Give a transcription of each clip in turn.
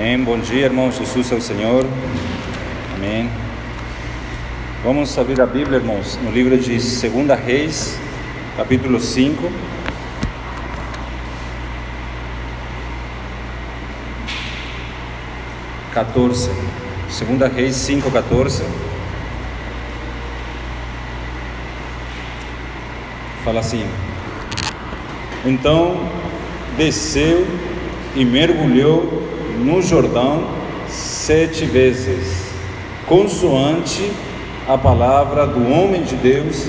Amém. Bom dia, irmãos. Jesus é o Senhor. Amém. Vamos abrir a Bíblia, irmãos, no livro de 2 Reis, capítulo 5. Quatorze, Segunda Reis 5, 14. Fala assim: Então desceu e mergulhou no Jordão sete vezes, consoante a palavra do homem de Deus,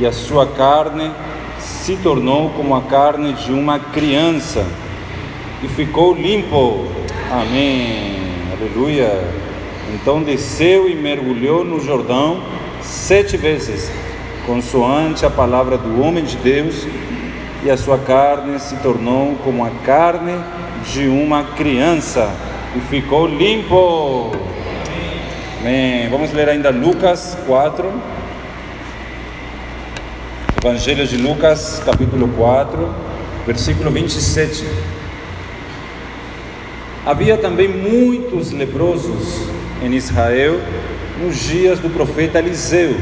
e a sua carne se tornou como a carne de uma criança, e ficou limpo. Amém. Aleluia. Então desceu e mergulhou no Jordão sete vezes, consoante a palavra do homem de Deus, e a sua carne se tornou como a carne de uma criança e ficou limpo. Amém. Vamos ler ainda Lucas 4. Evangelho de Lucas, capítulo 4, versículo 27. Havia também muitos leprosos em Israel nos dias do profeta Eliseu,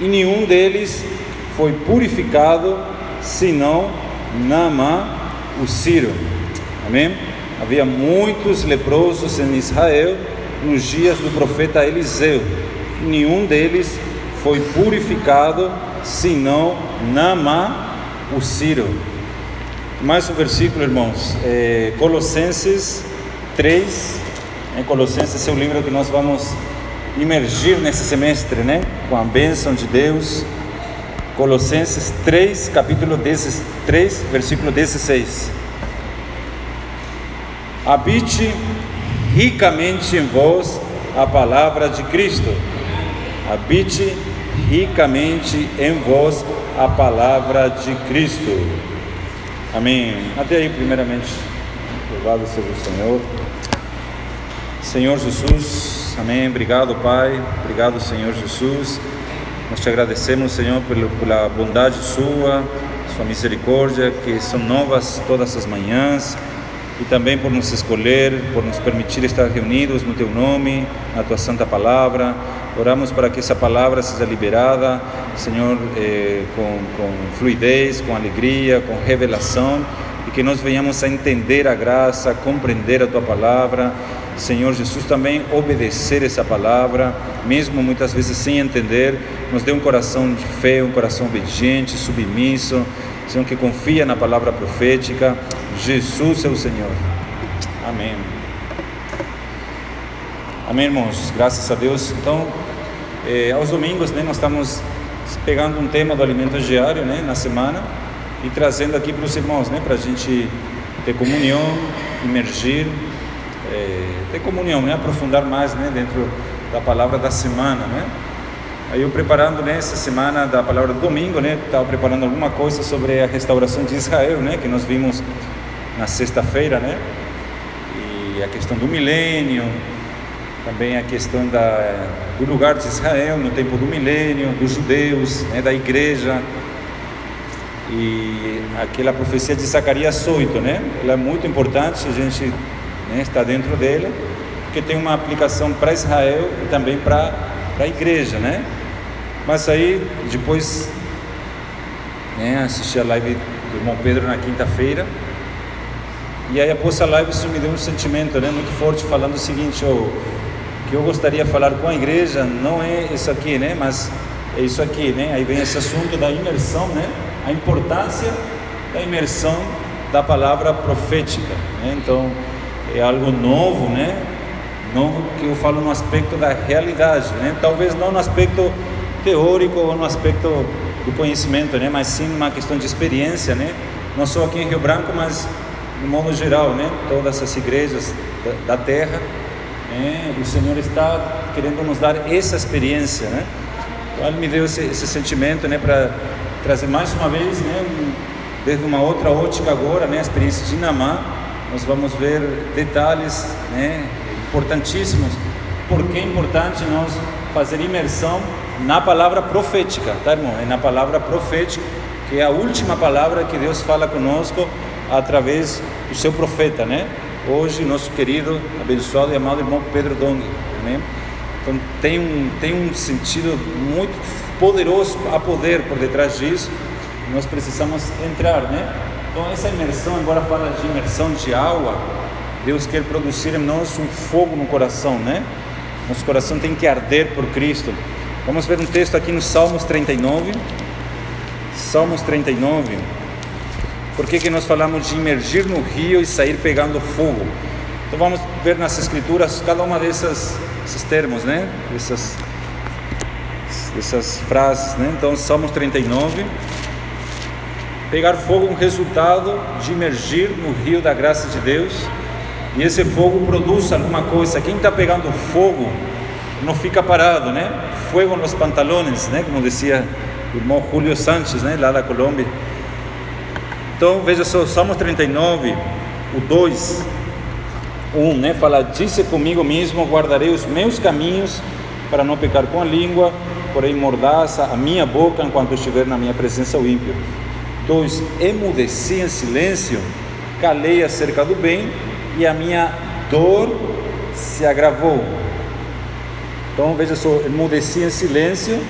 e nenhum deles foi purificado senão Naamã, o Ciro. Amém? Havia muitos leprosos em Israel nos dias do profeta Eliseu. Nenhum deles foi purificado, senão Naamã, o Ciro. Mais um versículo, irmãos. É, Colossenses 3. Em Colossenses é o livro que nós vamos imergir nesse semestre, né? Com a bênção de Deus. Colossenses 3, capítulo 3, versículo 16. Habite ricamente em vós a palavra de Cristo. Habite ricamente em vós a palavra de Cristo. Amém. Até aí, primeiramente, louvado seja o Senhor. Senhor Jesus, amém. Obrigado, Pai. Obrigado, Senhor Jesus. Nós te agradecemos, Senhor, pela bondade sua, sua misericórdia, que são novas todas as manhãs, e também por nos escolher, por nos permitir estar reunidos no teu nome, na tua santa palavra. Oramos para que essa palavra seja liberada, Senhor, eh, com, com fluidez, com alegria, com revelação, e que nós venhamos a entender a graça, compreender a tua palavra Senhor Jesus, também obedecer essa palavra, mesmo muitas vezes sem entender, nos dê um coração de fé, um coração obediente, submisso, Senhor, que confia na palavra profética. Jesus é o Senhor. Amém. Amém, irmãos. Graças a Deus. Então, eh, aos domingos, né, nós estamos pegando um tema do alimento diário, né, na semana e trazendo aqui para os irmãos, né, para a gente ter comunhão, imergir é, ter comunhão, né? aprofundar mais né? dentro da palavra da semana. Né? Aí eu preparando né, essa semana da palavra do domingo, né, estava preparando alguma coisa sobre a restauração de Israel, né, que nós vimos na sexta-feira, né, e a questão do milênio, também a questão da, do lugar de Israel no tempo do milênio, dos judeus, né, da igreja, e aquela profecia de Zacarias 8, né, ela é muito importante, a gente né, está dentro dele, porque tem uma aplicação para Israel e também para a igreja, né? Mas aí, depois, né, assisti a live do irmão Pedro na quinta-feira, e aí após a live isso me deu um sentimento né, muito forte, falando o seguinte, oh, que eu gostaria de falar com a igreja não é isso aqui, né, mas é isso aqui, né? Aí vem esse assunto da imersão, né? A importância da imersão da palavra profética, né? Então, é algo novo, né? Novo que eu falo no aspecto da realidade, né? Talvez não no aspecto teórico ou no aspecto do conhecimento, né? Mas sim uma questão de experiência, né? Não só aqui em Rio Branco, mas no modo geral, né? Todas as igrejas da, da terra, né? o Senhor está querendo nos dar essa experiência, né? Então Ele me deu esse, esse sentimento, né? Para trazer mais uma vez, né? desde uma outra ótica agora, né? A experiência de Namá nós vamos ver detalhes né, importantíssimos. Por que é importante nós fazer imersão na palavra profética, tá, irmão? É na palavra profética, que é a última palavra que Deus fala conosco através do seu profeta, né? hoje nosso querido, abençoado e amado irmão Pedro Dong. Amém? Então tem um, tem um sentido muito poderoso a poder por detrás disso. Nós precisamos entrar, né? Então essa imersão, embora fala de imersão de água, Deus quer produzir em nós um fogo no coração, né? Nosso coração tem que arder por Cristo. Vamos ver um texto aqui no Salmos 39. Salmos 39. Por que, que nós falamos de imergir no rio e sair pegando fogo? Então vamos ver nas escrituras cada uma dessas esses termos, né? Essas essas frases, né? Então Salmos 39 pegar fogo é um resultado de imergir no rio da graça de Deus e esse fogo produz alguma coisa. Quem está pegando fogo não fica parado, né? Fogo nos pantalones, né? Como dizia o irmão Julio Sanches, né? Lá da Colômbia. Então veja só, Salmos 39, o 2, 1, né? Fala: Disse comigo mesmo, guardarei os meus caminhos para não pecar com a língua, porém mordaça a minha boca enquanto estiver na minha presença o ímpio. 2. Emudeci em silêncio, calei acerca do bem e a minha dor se agravou. Então veja só, emudeci em silêncio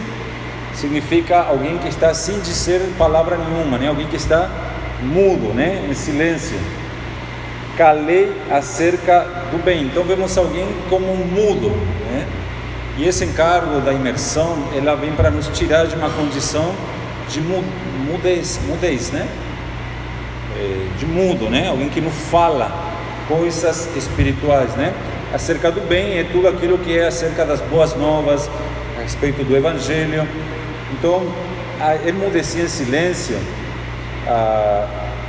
significa alguém que está sem dizer palavra nenhuma, né? Alguém que está mudo, né? Em silêncio. Calei acerca do bem. Então vemos alguém como um mudo, né? E esse encargo da imersão, ela vem para nos tirar de uma condição de mudez, mudez, né? É, de mudo, né? Alguém que não fala coisas espirituais, né? Acerca do bem é tudo aquilo que é acerca das boas novas, a respeito do Evangelho. Então, emudecer em silêncio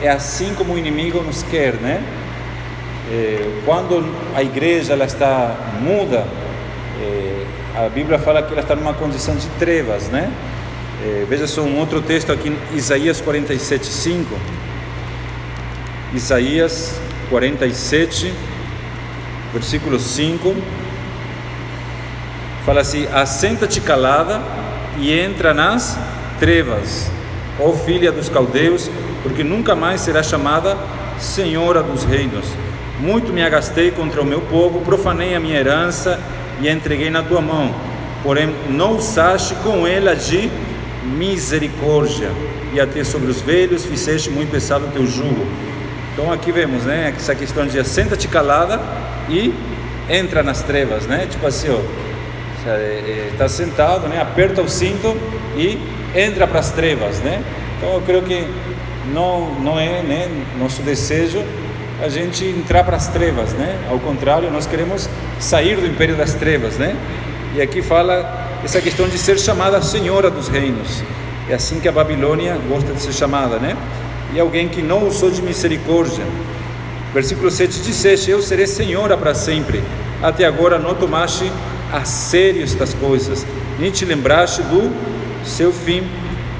é assim como o inimigo nos quer, né? É, quando a igreja ela está muda, é, a Bíblia fala que ela está numa condição de trevas, né? É, veja só um outro texto aqui Isaías 47, 5. Isaías 47, versículo 5. Fala assim: Assenta-te calada e entra nas trevas, ó filha dos caldeus, porque nunca mais será chamada senhora dos reinos. Muito me agastei contra o meu povo, profanei a minha herança e a entreguei na tua mão. Porém, não usaste com ela de misericórdia, e até sobre os velhos fizeste muito pesado o teu jugo. Então aqui vemos, né, essa questão de senta-te calada e entra nas trevas, né? Tipo assim, ó, está é, sentado, né? Aperta o cinto e entra para as trevas, né? Então eu creio que não não é, né, nosso desejo a gente entrar para as trevas, né? Ao contrário, nós queremos sair do império das trevas, né? E aqui fala essa questão de ser chamada Senhora dos Reinos. É assim que a Babilônia gosta de ser chamada, né? E alguém que não usou de misericórdia. Versículo 7: Disseste: Eu serei Senhora para sempre. Até agora não tomaste a sério estas coisas, nem te lembraste do seu fim.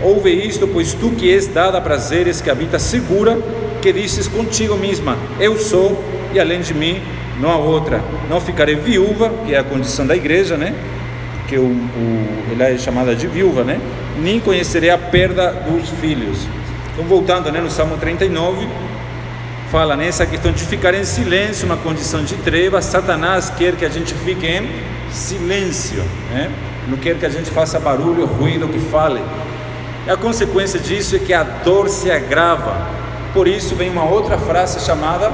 Ouve isto, pois tu que és dada a prazeres, que habitas segura, que dizes contigo mesma: Eu sou, e além de mim não há outra. Não ficarei viúva, que é a condição da igreja, né? que o, o, ela é chamada de viúva, né? Nem conhecerei a perda dos filhos. Então, voltando né, no Salmo 39, fala nessa questão de ficar em silêncio, uma condição de treva. Satanás quer que a gente fique em silêncio, né? não quer que a gente faça barulho, ruído, que fale. E a consequência disso é que a dor se agrava. Por isso vem uma outra frase chamada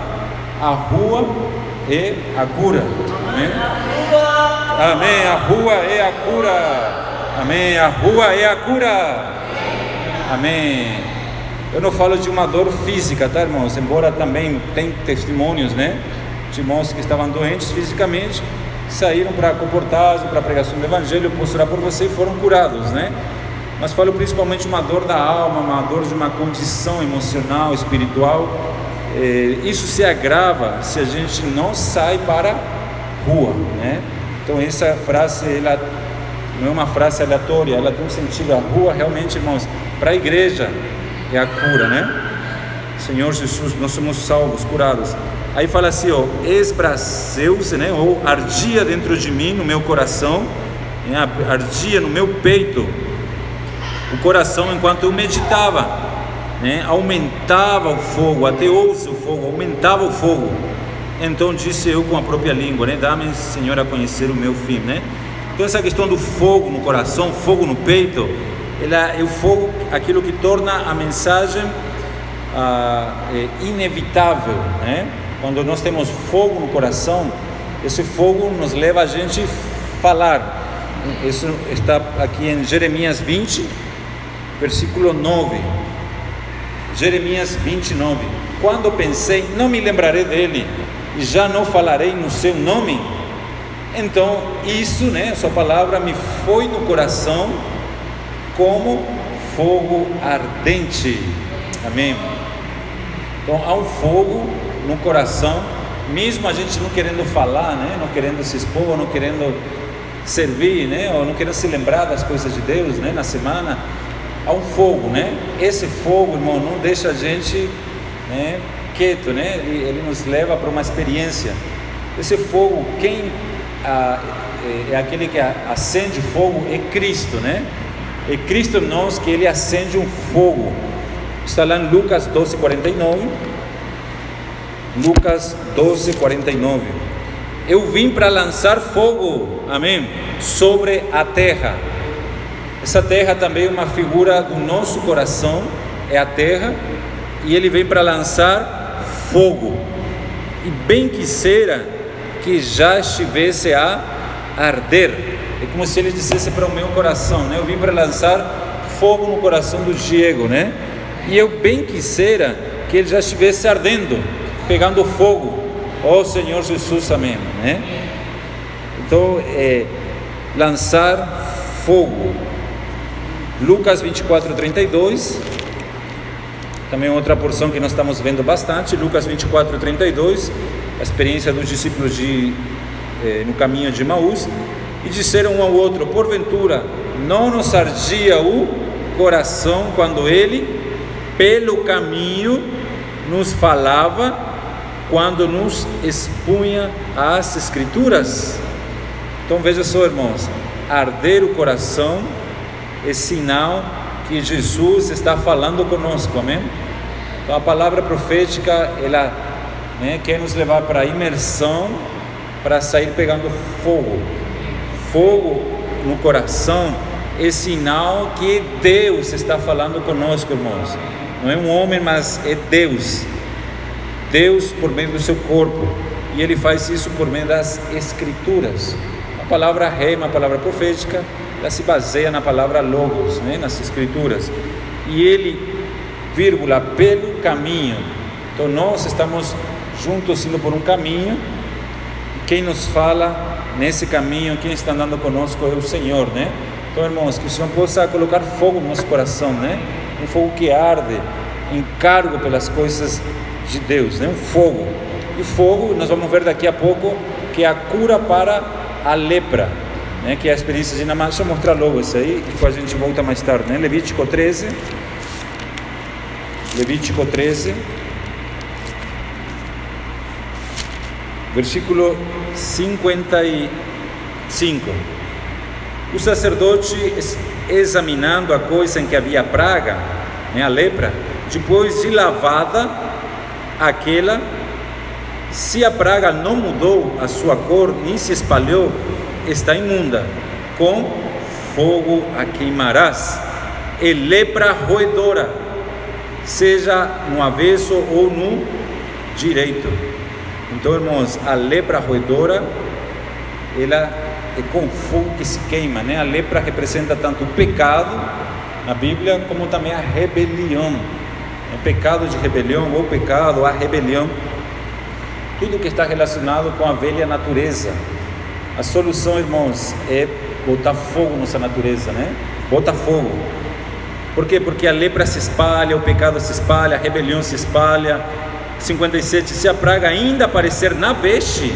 a rua e a cura. Né? Amém. A rua é a cura. Amém. A rua é a cura. Amém. Eu não falo de uma dor física, tá, irmãos? Embora também tem testemunhos, né? De irmãos que estavam doentes fisicamente, saíram para comportar para pregação do Evangelho, posturar por você e foram curados, né? Mas falo principalmente uma dor da alma, uma dor de uma condição emocional, espiritual. É, isso se agrava se a gente não sai para a rua, né? Então essa frase ela não é uma frase aleatória, ela tem um sentido. A rua realmente, irmãos, para a igreja é a cura, né? Senhor Jesus, nós somos salvos, curados. Aí fala assim, ó, esbraceu-se, né? Ou ardia dentro de mim, no meu coração, né? ardia no meu peito, o coração enquanto eu meditava, né? Aumentava o fogo, até ouço o fogo, aumentava o fogo. Então disse eu com a própria língua, né? Dá-me, Senhor, a conhecer o meu fim, né? Então essa questão do fogo no coração, fogo no peito, ela é o fogo, aquilo que torna a mensagem ah, é inevitável, né? Quando nós temos fogo no coração, esse fogo nos leva a gente falar. Isso está aqui em Jeremias 20, versículo 9. Jeremias 29. Quando pensei, não me lembrarei dele e já não falarei no seu nome. Então, isso, né, sua palavra me foi no coração como fogo ardente. Amém. Então, há um fogo no coração, mesmo a gente não querendo falar, né, não querendo se expor, não querendo servir, né, ou não querendo se lembrar das coisas de Deus, né, na semana, há um fogo, né? Esse fogo, irmão, não deixa a gente, né, quieto, né? Ele, ele nos leva para uma experiência. Esse fogo, quem ah, é, é aquele que acende fogo é Cristo, né? É Cristo em nós que ele acende um fogo. Está lá em Lucas 12, 49. Lucas 12, 49. Eu vim para lançar fogo, amém, sobre a terra. Essa terra também é uma figura do nosso coração, é a terra, e ele vem para lançar fogo. E bem quisera que já estivesse a arder. É como se ele dissesse para o meu coração, né? Eu vim para lançar fogo no coração do Diego, né? E eu bem quisera que ele já estivesse ardendo pegando fogo. Ó oh, Senhor Jesus, amém. Né? Então, é, lançar fogo. Lucas 24, 32. Também outra porção que nós estamos vendo bastante. Lucas 24, 32. A experiência dos discípulos de, eh, no caminho de Maús. E disseram um ao outro: Porventura, não nos ardia o coração quando ele, pelo caminho, nos falava quando nos expunha as Escrituras. Então veja só, irmãos, arder o coração é sinal que Jesus está falando conosco, amém? Então a palavra profética, ela né, quer nos levar para a imersão, para sair pegando fogo. Fogo no coração é sinal que Deus está falando conosco, irmãos. Não é um homem, mas é Deus. Deus por meio do seu corpo, e ele faz isso por meio das escrituras. A palavra rema, a palavra profética, ela se baseia na palavra logos, né, nas escrituras. E ele, vírgula, pelo caminho. Então nós estamos juntos indo por um caminho. Quem nos fala nesse caminho, quem está andando conosco é o Senhor, né? Então, irmãos, que o Senhor possa colocar fogo no nosso coração, né? Um fogo que arde, encargo pelas coisas de Deus, né? um fogo. E fogo, nós vamos ver daqui a pouco, que é a cura para a lepra, né? que é a experiência de Namã. Deixa eu mostrar logo isso aí, depois a gente volta mais tarde. Né? Levítico 13. Levítico 13. Versículo 55. O sacerdote, examinando a coisa em que havia praga, né, a lepra, depois de lavada, aquela, se a praga não mudou a sua cor, nem se espalhou, está imunda, com fogo a queimarás, e lepra roedora, seja no avesso ou no direito. Então, irmãos, a lepra roedora, ela é com fogo que se queima, né? A lepra representa tanto o pecado na Bíblia, como também a rebelião é pecado de rebelião ou pecado, a rebelião, tudo que está relacionado com a velha natureza. A solução, irmãos, é botar fogo nessa natureza, né? Bota fogo. Por quê? Porque a lepra se espalha, o pecado se espalha, a rebelião se espalha. 57. Se a praga ainda aparecer na veste,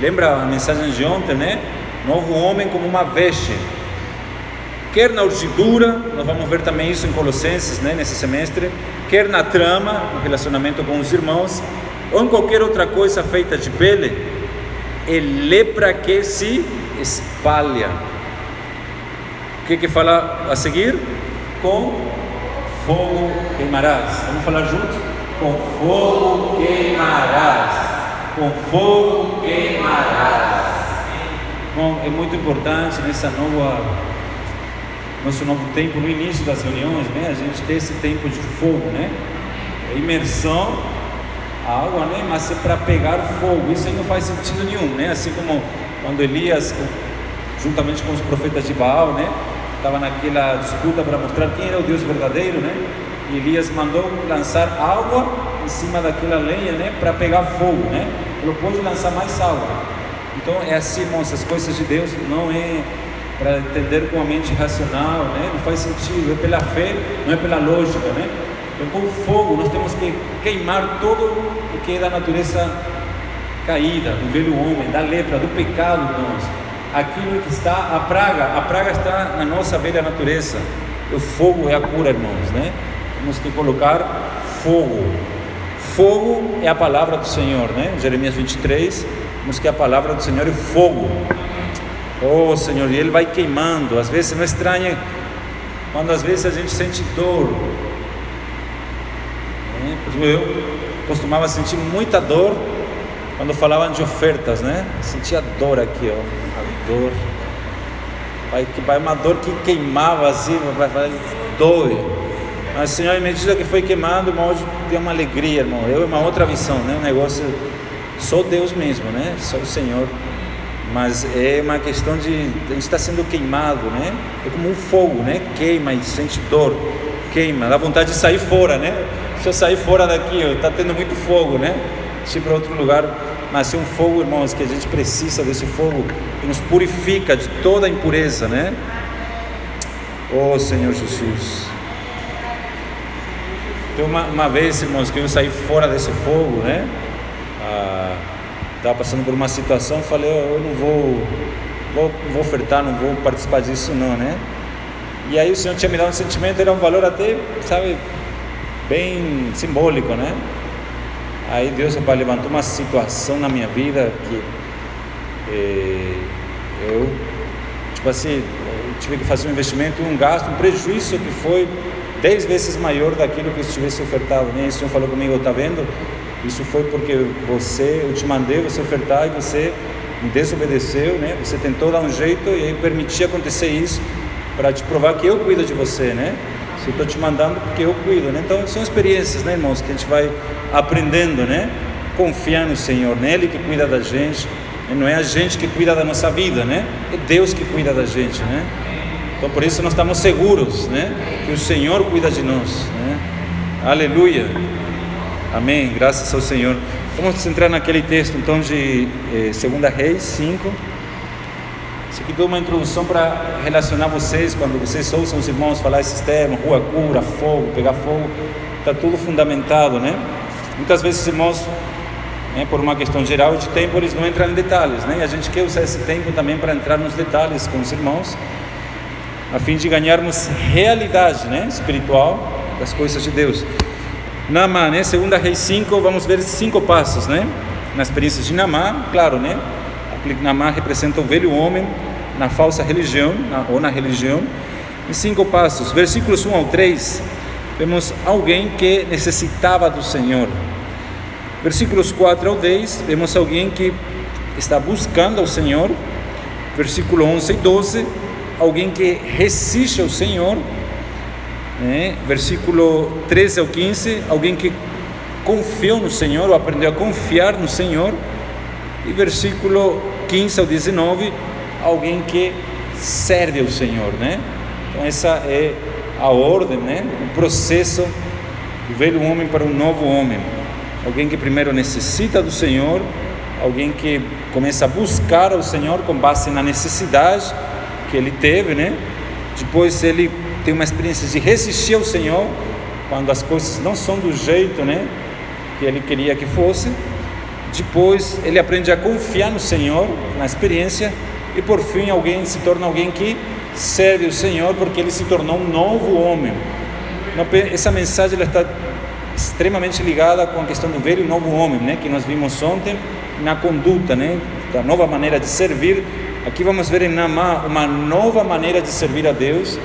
lembra a mensagem de ontem, né? Novo homem como uma veste quer na urdidura, nós vamos ver também isso em Colossenses, né, nesse semestre, quer na trama, no relacionamento com os irmãos, ou em qualquer outra coisa feita de pele, é lepra que se espalha. O que que fala a seguir? Com fogo queimarás. Vamos falar juntos? Com fogo queimarás. com fogo queimarás. Bom, é muito importante nessa nova nosso novo tempo no início das reuniões, né? A gente ter esse tempo de fogo, né? Imersão, a água, né? Mas é para pegar fogo. Isso aí não faz sentido nenhum, né? Assim como quando Elias, juntamente com os profetas de Baal, né? Estava naquela disputa para mostrar quem era o Deus verdadeiro, né? E Elias mandou lançar água em cima daquela lenha, né? Para pegar fogo, né? Pode lançar mais água. Então é assim, irmãos, as coisas de Deus não é para entender com a mente racional, né? Não faz sentido, é pela fé, não é pela lógica, né? Então com fogo nós temos que queimar todo o que é da natureza caída, do velho homem, da lepra, do pecado, irmãos. Aquilo que está, a praga, a praga está na nossa velha natureza. O fogo é a cura, irmãos, né? Temos que colocar fogo. Fogo é a palavra do Senhor, né? Jeremias 23, temos que a palavra do Senhor é fogo. Oh Senhor, e Ele vai queimando. Às vezes não estranha quando às vezes a gente sente dor. É, eu costumava sentir muita dor quando falavam de ofertas, né? Sentia dor aqui, ó, a dor. Vai, que vai uma dor que queimava assim, vai, vai dói. Senhor, em medida que foi queimando, irmão, hoje tem uma alegria, irmão. Eu é uma outra visão, né? Um negócio sou Deus mesmo, né? Sou o Senhor. Mas é uma questão de a gente está sendo queimado, né? É como um fogo, né? Queima e sente dor, queima, dá vontade de sair fora, né? Se eu sair fora daqui, está tendo muito fogo, né? Se para outro lugar, mas é um fogo, irmãos, que a gente precisa desse fogo que nos purifica de toda impureza, né? Oh Senhor Jesus. Então, uma, uma vez, irmãos, que eu saí fora desse fogo, né? estava ah, passando por uma situação, falei, eu não vou, vou, vou ofertar, não vou participar disso não, né? E aí o Senhor tinha me dado um sentimento, era um valor até, sabe, bem simbólico, né? Aí Deus rapaz, levantou uma situação na minha vida que eh, eu, tipo assim, eu tive que fazer um investimento, um gasto, um prejuízo que foi dez vezes maior daquilo que eu tivesse ofertado. Né? O Senhor falou comigo, tá vendo? Isso foi porque você, eu te mandei você ofertar e você desobedeceu, né? Você tentou dar um jeito e aí permitir acontecer isso para te provar que eu cuido de você, né? Se eu estou te mandando porque eu cuido, né? Então são experiências, né, irmãos, que a gente vai aprendendo, né? Confiar no Senhor, nele que cuida da gente. Não é a gente que cuida da nossa vida, né? É Deus que cuida da gente, né? Então por isso nós estamos seguros, né? Que o Senhor cuida de nós, né? Aleluia. Amém. Graças ao Senhor. Vamos entrar naquele texto então de eh, 2 Reis 5. Isso aqui dou uma introdução para relacionar vocês, quando vocês ouçam os irmãos falar esses termos, rua cura, fogo, pegar fogo, está tudo fundamentado, né? Muitas vezes os irmãos, né, por uma questão geral de tempo, eles não entram em detalhes, né? E a gente quer usar esse tempo também para entrar nos detalhes com os irmãos, a fim de ganharmos realidade, né, espiritual das coisas de Deus. Namá, né? Segunda Reis 5, vamos ver cinco passos, né? Na experiência de Namá, claro, né? Namá representa o velho homem na falsa religião, na, ou na religião. Em cinco passos, versículos 1 ao 3, vemos alguém que necessitava do Senhor. Versículos 4 ao 10, vemos alguém que está buscando ao Senhor. Versículo 11 e 12, alguém que resiste ao Senhor né? Versículo 13 ao 15, alguém que confiou no Senhor ou aprendeu a confiar no Senhor. E versículo 15 ao 19, alguém que serve ao Senhor, né? Então essa é a ordem, né? O processo do velho homem para um novo homem. Alguém que primeiro necessita do Senhor, alguém que começa a buscar ao Senhor com base na necessidade que ele teve, né? Depois ele tem uma experiência de resistir ao Senhor quando as coisas não são do jeito, né, que ele queria que fosse. Depois ele aprende a confiar no Senhor, na experiência, e por fim alguém se torna alguém que serve o Senhor porque ele se tornou um novo homem. Essa mensagem está extremamente ligada com a questão do velho e novo homem, né, que nós vimos ontem na conduta, né, da nova maneira de servir. Aqui vamos ver em Namá uma nova maneira de servir a Deus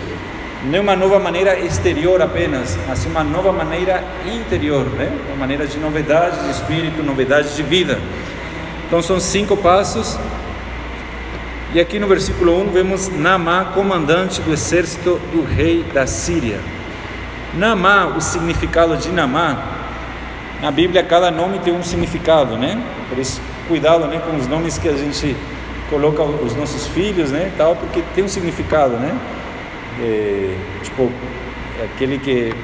não uma nova maneira exterior apenas, mas uma nova maneira interior, né? uma maneira de novidade de espírito, novidade de vida. Então são cinco passos. E aqui no versículo 1 vemos Namá, comandante do exército do rei da Síria. Namá, o significado de Namá, na Bíblia cada nome tem um significado, né? Por isso, cuidado né, com os nomes que a gente coloca os nossos filhos, né, tal, porque tem um significado, né? É, tipo, aquele que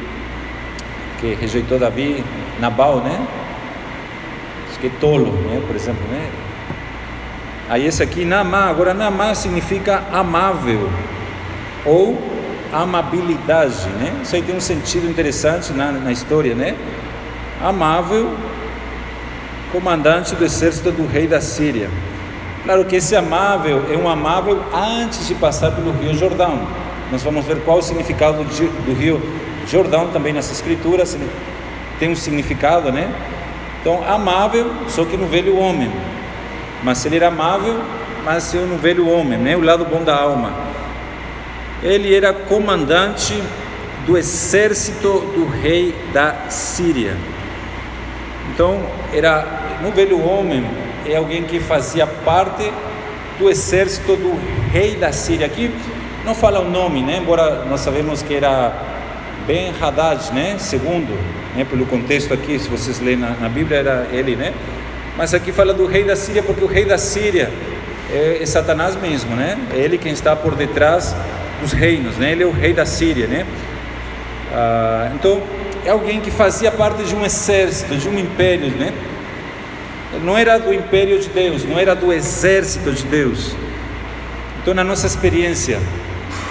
que rejeitou Davi, Nabal, né? Acho que é tolo, né? Por exemplo, né? Aí esse aqui, Namá, agora Namá significa amável ou amabilidade, né? Isso aí tem um sentido interessante na, na história, né? Amável, comandante do exército do rei da Síria. Claro que esse amável é um amável antes de passar pelo rio Jordão. Nós vamos ver qual o significado do rio Jordão também nas escrituras, ele tem um significado, né? Então, amável, só que no velho homem. Mas ele era amável, mas no velho homem, né? O lado bom da alma. Ele era comandante do exército do rei da Síria. Então, era no velho homem é alguém que fazia parte do exército do rei da Síria. Aqui não fala o nome, né? Embora nós sabemos que era Ben Haddad, né? Segundo, né? Pelo contexto aqui, se vocês lerem na, na Bíblia era ele, né? Mas aqui fala do rei da Síria porque o rei da Síria é, é Satanás mesmo, né? É ele quem está por detrás dos reinos, né? Ele é o rei da Síria, né? Ah, então é alguém que fazia parte de um exército, de um império, né? Não era do império de Deus, não era do exército de Deus. Então, na nossa experiência,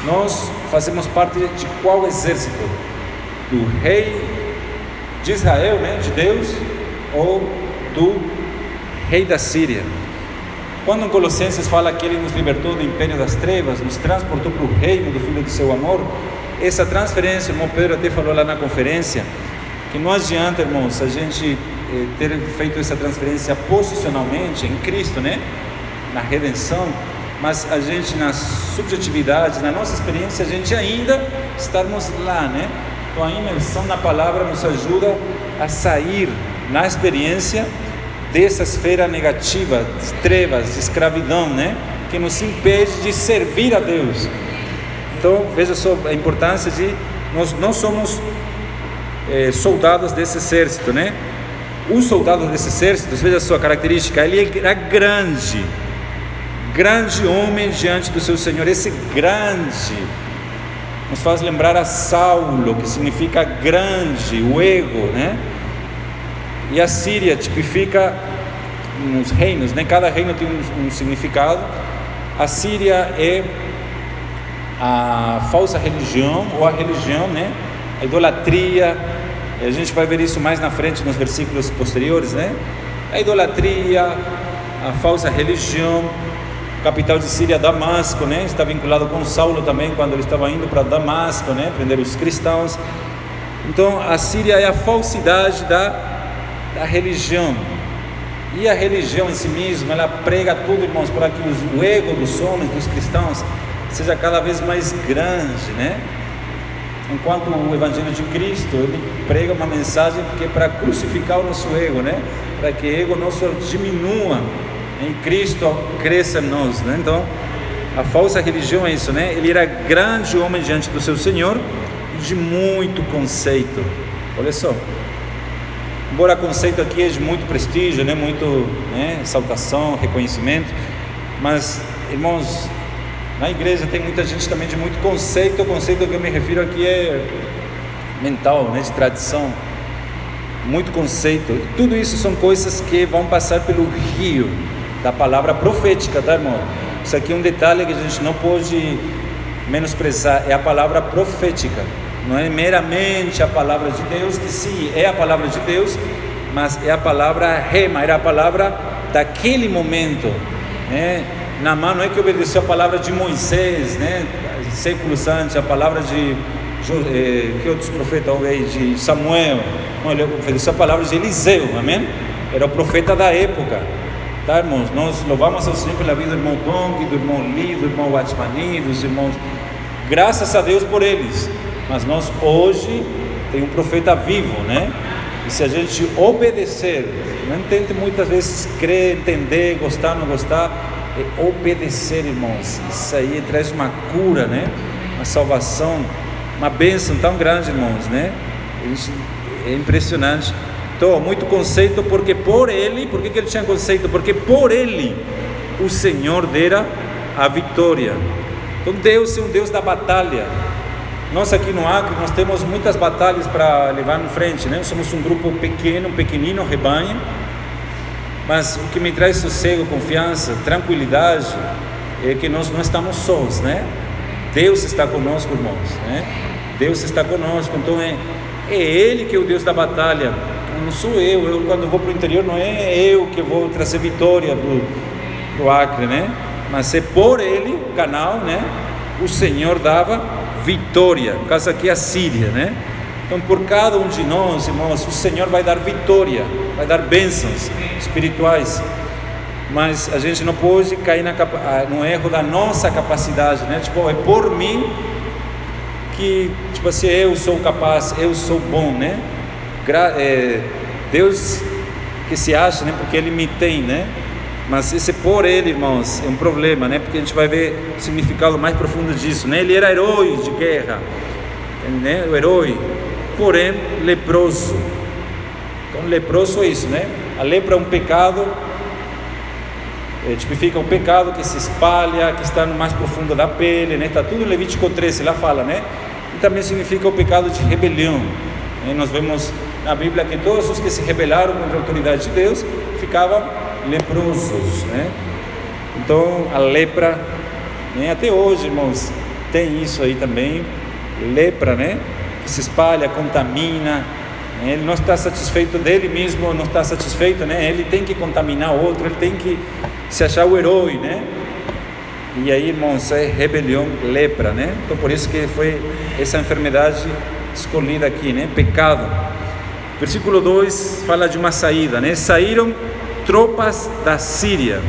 nós fazemos parte de qual exército? Do rei de Israel, né, de Deus, ou do rei da Síria? Quando em Colossenses fala que ele nos libertou do império das trevas, nos transportou para o reino do Filho do seu amor, essa transferência, o irmão Pedro até falou lá na conferência, que não adianta, irmãos, a gente ter feito essa transferência posicionalmente em Cristo, né? Na redenção, mas a gente nas subjetividades, na nossa experiência, a gente ainda estarmos lá, né? Então a imersão na palavra nos ajuda a sair na experiência dessa esfera negativa, de trevas, de escravidão, né? Que nos impede de servir a Deus. Então veja só a importância de nós não somos eh, soldados desse exército, né? Os soldados desse exército, veja a sua característica, ele era grande, grande homem diante do seu Senhor. Esse grande nos faz lembrar a Saulo, que significa grande, o ego, né? E a Síria tipifica uns reinos, né? Cada reino tem um, um significado. A Síria é a falsa religião ou a religião, né? A idolatria. A gente vai ver isso mais na frente nos versículos posteriores, né? A idolatria, a falsa religião, capital de Síria, Damasco, né? Está vinculado com Saulo também quando ele estava indo para Damasco, né? Prender os cristãos. Então, a Síria é a falsidade da, da religião. E a religião em si mesma, ela prega tudo, irmãos, para que o ego dos homens, dos cristãos, seja cada vez mais grande, né? Enquanto o Evangelho de Cristo, ele prega uma mensagem que é para crucificar o nosso ego, né? Para que o ego nosso diminua em Cristo cresça em nós, né? Então, a falsa religião é isso, né? Ele era grande homem diante do seu Senhor, de muito conceito. Olha só. Embora conceito aqui é de muito prestígio, né? Muito, né? exaltação, reconhecimento, mas irmãos, na igreja tem muita gente também de muito conceito. O conceito que eu me refiro aqui é mental, né? De tradição muito conceito. Tudo isso são coisas que vão passar pelo rio da palavra profética, tá, irmão? Isso aqui é um detalhe que a gente não pode menosprezar, é a palavra profética. Não é meramente a palavra de Deus, que sim, é a palavra de Deus, mas é a palavra rema, era a palavra daquele momento. Né? Namã não é que obedeceu a palavra de Moisés, né? séculos antes, a palavra de eh, que outros profetas talvez de Samuel, não, ele obedeceu a palavra de Eliseu, amém? Era o profeta da época. Tá, irmãos? Nós louvamos ao Senhor pela vida do irmão Dong, do irmão Lee, do irmão Watchmani, dos irmãos. Graças a Deus por eles. Mas nós hoje tem um profeta vivo, né? E se a gente obedecer, não tente muitas vezes crer, entender, gostar, não gostar, obedecer, irmãos. Isso aí traz uma cura, né? Uma salvação, uma bênção tão grande, irmãos, né? É impressionante. Então, muito conceito, porque por ele, por que ele tinha conceito? Porque por ele o Senhor dera a vitória. Então, Deus é um Deus da batalha. Nós aqui no Acre, nós temos muitas batalhas para levar em frente, né? Somos um grupo pequeno, um pequenino rebanho, mas o que me traz sossego, confiança, tranquilidade, é que nós não estamos sós, né? Deus está conosco, irmãos, né? Deus está conosco, então é, é Ele que é o Deus da batalha não sou eu. Eu quando vou para o interior não é eu que vou trazer vitória para o Acre, né? Mas é por ele, canal, né? O Senhor dava vitória. No caso aqui é a Síria, né? Então por cada um de nós, irmãos, o Senhor vai dar vitória, vai dar bênçãos espirituais. Mas a gente não pode cair na, ah, no erro da nossa capacidade, né? Tipo, é por mim que, tipo assim, eu sou capaz, eu sou bom, né? é, Deus que se acha, né? Porque Ele me tem, né? Mas esse por Ele, irmãos, é um problema, né? Porque a gente vai ver o significado mais profundo disso, né? Ele era herói de guerra, né? O herói, porém leproso. Então, leproso é isso, né? A lepra é um pecado, é, tipifica um pecado que se espalha, que está no mais profundo da pele, né? Está tudo em Levítico 13, lá fala, né? E também significa o pecado de rebelião. Né? Nós vemos na Bíblia que todos os que se rebelaram contra a autoridade de Deus ficavam leprosos, né? Então a lepra, né? até hoje, irmãos, tem isso aí também, lepra, né? Se espalha, contamina. Né? Ele não está satisfeito dele mesmo, não está satisfeito, né? Ele tem que contaminar outro, ele tem que se achar o herói, né? E aí, irmãos, é rebelião, lepra, né? Então por isso que foi essa enfermidade escolhida aqui, né? Pecado. Versículo 2 fala de uma saída, né? Saíram tropas da Síria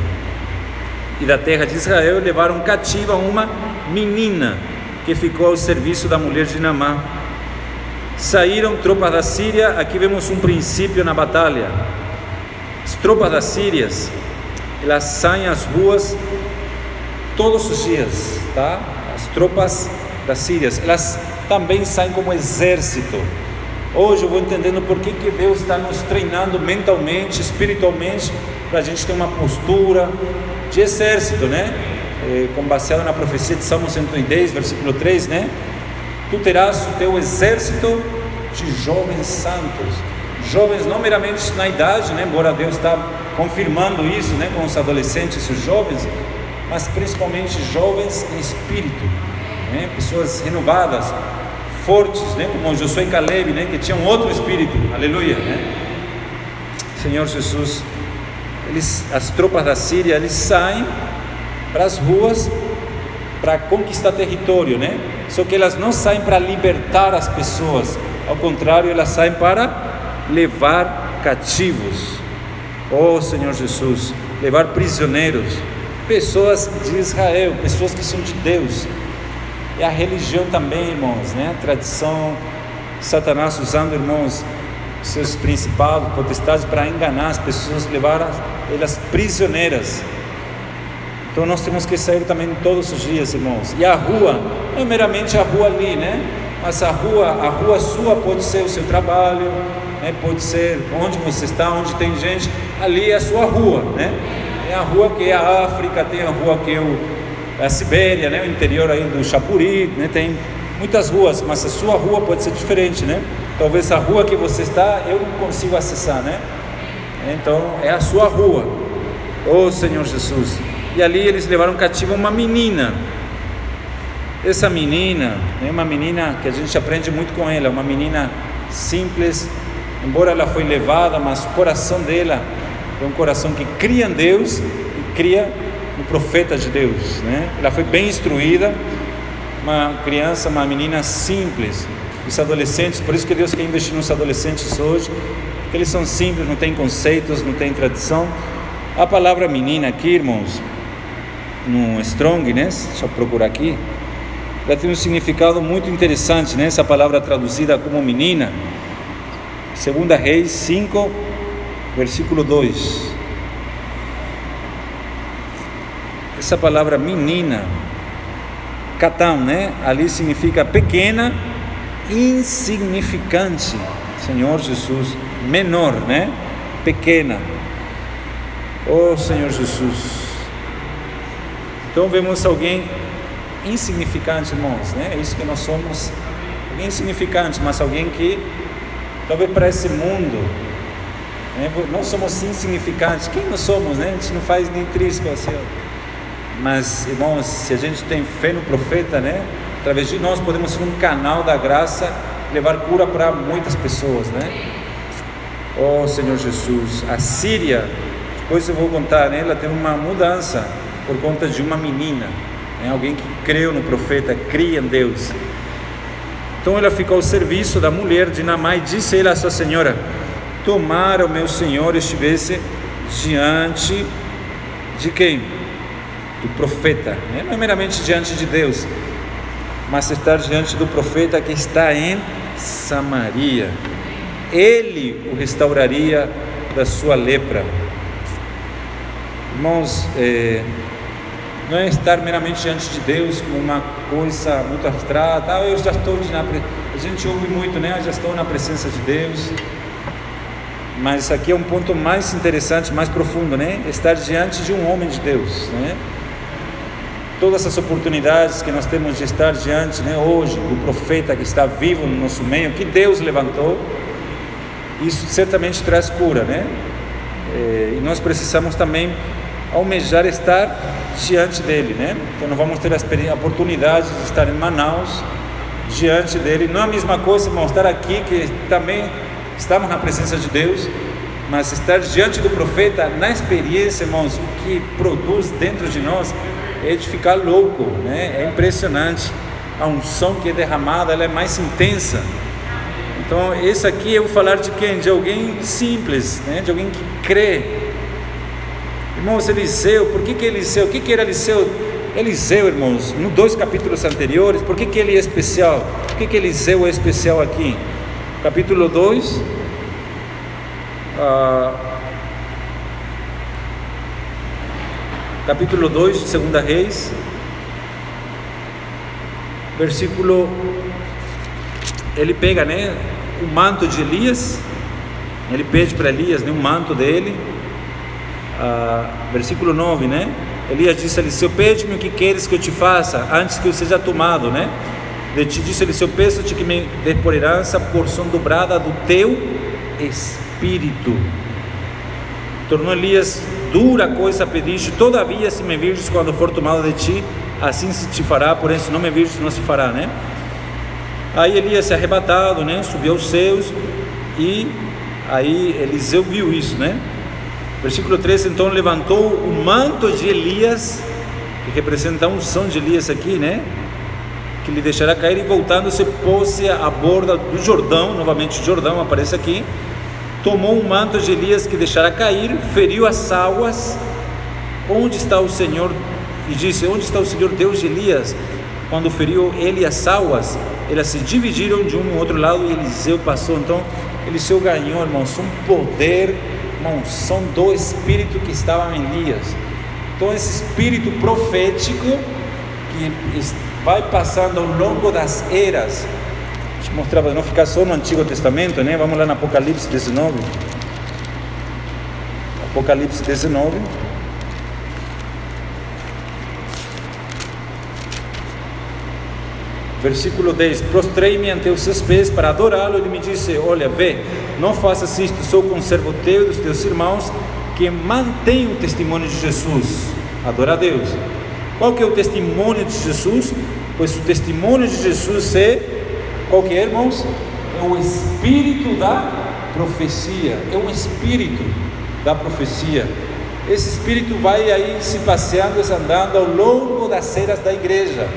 e da terra de Israel e levaram cativa uma menina que ficou ao serviço da mulher de Namá. Saíram tropas da Síria, aqui vemos um princípio na batalha. As tropas das Sírias, elas saem às ruas todos os dias, tá? As tropas das Sírias, elas também saem como exército. Hoje eu vou entendendo por que, que Deus está nos treinando mentalmente, espiritualmente, para a gente ter uma postura de exército, né? É, com baseado na profecia de Salmo 110, versículo 3, né? Tu terás o teu exército de jovens santos, jovens não meramente na idade, né? Embora Deus está confirmando isso, né? Com os adolescentes e os jovens, mas principalmente jovens em espírito, né? pessoas renovadas, fortes, né? como Josué e Caleb, né? que tinham outro espírito, aleluia. Né? Senhor Jesus, eles, as tropas da Síria, eles saem para as ruas para conquistar território, né? Só que elas não saem para libertar as pessoas, ao contrário, elas saem para levar cativos. Oh Senhor Jesus, levar prisioneiros, pessoas de Israel, pessoas que são de Deus, e a religião também, irmãos, né? A tradição, Satanás usando, irmãos, seus principados, potestades para enganar as pessoas, levar elas prisioneiras. Então nós temos que sair também todos os dias, irmãos. E a rua, não é meramente a rua ali, né? Mas a rua, a rua sua pode ser o seu trabalho, né? pode ser onde você está, onde tem gente, ali é a sua rua, né? Tem a rua que é a África, tem a rua que é o, a Sibéria, né, o interior aí do Chapuri, né, tem muitas ruas, mas a sua rua pode ser diferente, né? Talvez a rua que você está eu não consigo acessar, né? Então é a sua rua, oh Senhor Jesus. E ali eles levaram cativa uma menina. Essa menina é uma menina que a gente aprende muito com ela, uma menina simples, embora ela foi levada, mas o coração dela é um coração que cria em Deus e cria um profeta de Deus, né? Ela foi bem instruída, uma criança, uma menina simples. Os adolescentes, por isso que Deus quer investir nos adolescentes hoje, porque eles são simples, não têm conceitos, não têm tradição. A palavra menina aqui, irmãos, no Strong, né? Deixa eu procurar aqui. Ela tem um significado muito interessante, né? Essa palavra traduzida como menina Segunda Reis 5, versículo 2. Essa palavra menina, catão, né? Ali significa pequena, insignificante. Senhor Jesus, menor, né? Pequena. Oh Senhor Jesus. Então vemos alguém insignificante, irmãos, né? É isso que nós somos, alguém insignificante, mas alguém que talvez para esse mundo, né? nós somos insignificantes. Quem nós somos, né? A gente não faz nem trisco assim. Mas, irmãos, se a gente tem fé no profeta, né? Através de nós podemos ser um canal da graça, levar cura para muitas pessoas, né? Oh Senhor Jesus, a Síria, depois eu vou contar, né? Ela teve uma mudança por conta de uma menina, né? alguém que creu no profeta, cria em Deus. Então ela ficou ao serviço da mulher de Namá e disse ele à sua senhora: Tomara o meu senhor estivesse diante de quem? Do profeta, né? não é meramente diante de Deus, mas estar diante do profeta que está em Samaria. Ele o restauraria da sua lepra. Irmãos, é, não é estar meramente diante de Deus como uma coisa muito abstrata. Ah, eu já estou na a gente ouve muito, né? Eu já estou na presença de Deus. Mas aqui é um ponto mais interessante, mais profundo, né? Estar diante de um homem de Deus, né? Todas as oportunidades que nós temos de estar diante, né, hoje, do profeta que está vivo no nosso meio, que Deus levantou, isso certamente traz cura, né? É, e nós precisamos também almejar estar diante dele, né? Então nós vamos ter a oportunidade de estar em Manaus diante dele. Não é a mesma coisa, irmão, estar aqui que também estamos na presença de Deus, mas estar diante do profeta na experiência, irmãos, o que produz dentro de nós é de ficar louco, né? É impressionante. A unção que é derramada, ela é mais intensa. Então, esse aqui eu vou falar de quem? De alguém simples, né? De alguém que crê Irmãos, Eliseu, por que, que Eliseu? O que, que era Eliseu? Eliseu, irmãos, no dois capítulos anteriores, por que, que ele é especial? Por que, que Eliseu é especial aqui? Capítulo 2, ah, capítulo 2, segunda Reis, versículo, ele pega, né, o manto de Elias, ele pede para Elias, né, o manto dele, versículo 9, né? Elias disse a Eliseu: Pede-me o que queres que eu te faça antes que eu seja tomado, né? De ti disse Eliseu: Peço-te que me dê por herança porção dobrada do teu espírito. Tornou Elias dura coisa pedir todavia, se me virdes quando for tomado de ti, assim se te fará, porém, se não me virdes, não se fará, né? Aí Elias se arrebatado, né? Subiu aos céus e aí Eliseu viu isso, né? Versículo 13: Então levantou o manto de Elias, que representa a unção de Elias aqui, né? Que lhe deixará cair e voltando-se, pôs-se à borda do Jordão, novamente Jordão aparece aqui. Tomou o manto de Elias que deixará cair, feriu as águas. Onde está o Senhor? E disse: Onde está o Senhor Deus de Elias? Quando feriu ele as águas, elas se dividiram de um ao outro lado e Eliseu passou. Então, Eliseu ganhou, irmãos, um poder uma unção do Espírito que estava em Elias. Então, esse espírito profético que vai passando ao longo das eras. Deixa eu mostrar para não ficar só no Antigo Testamento, né? Vamos lá no Apocalipse 19. Apocalipse 19. Versículo 10: Prostrei-me ante os seus pés para adorá-lo. Ele me disse: Olha, vê, não faças isto, sou conservo teu e dos teus irmãos que mantém o testemunho de Jesus. Adora a Deus. Qual que é o testemunho de Jesus? Pois o testemunho de Jesus é, qual que é, irmãos? É o espírito da profecia. É um espírito da profecia. Esse espírito vai aí se passeando, se andando ao longo das eras da igreja.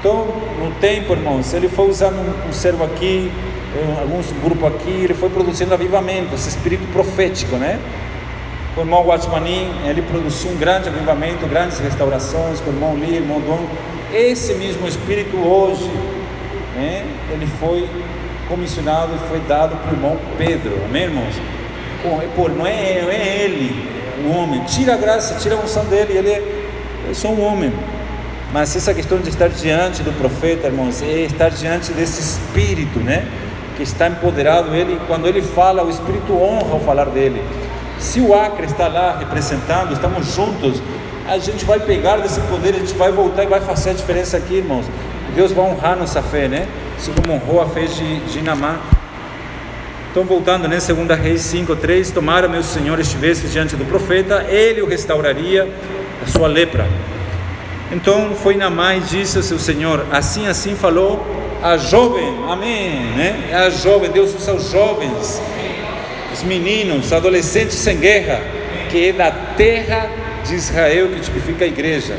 Então, no tempo, irmãos, ele foi usando um, um servo aqui, um, alguns grupo aqui, ele foi produzindo avivamento, esse espírito profético, né? Com o irmão Watmanin, ele produziu um grande avivamento, grandes restaurações, com o irmão Lee, irmão Dom. Esse mesmo espírito hoje, né? Ele foi comissionado e foi dado para o irmão Pedro, amém, irmãos? Pô, não é, é ele, o homem, tira a graça, tira a unção dele, ele é, é só um homem. Mas essa questão de estar diante do profeta, irmãos, é estar diante desse espírito, né? Que está empoderado, ele, quando ele fala, o espírito honra ao falar dele. Se o Acre está lá representando, estamos juntos, a gente vai pegar desse poder, a gente vai voltar e vai fazer a diferença aqui, irmãos. Deus vai honrar nossa fé, né? Assim como honrou a fé de, de Namá. Então, voltando, né? 2 Reis 5, 3: Tomara, meu senhor, estivesse diante do profeta, ele o restauraria a sua lepra. Então foi Namá e disse ao seu senhor: Assim, assim falou a jovem, amém, né? É a jovem, Deus usa os jovens, os meninos, adolescentes sem guerra, que é da terra de Israel que tipifica a igreja.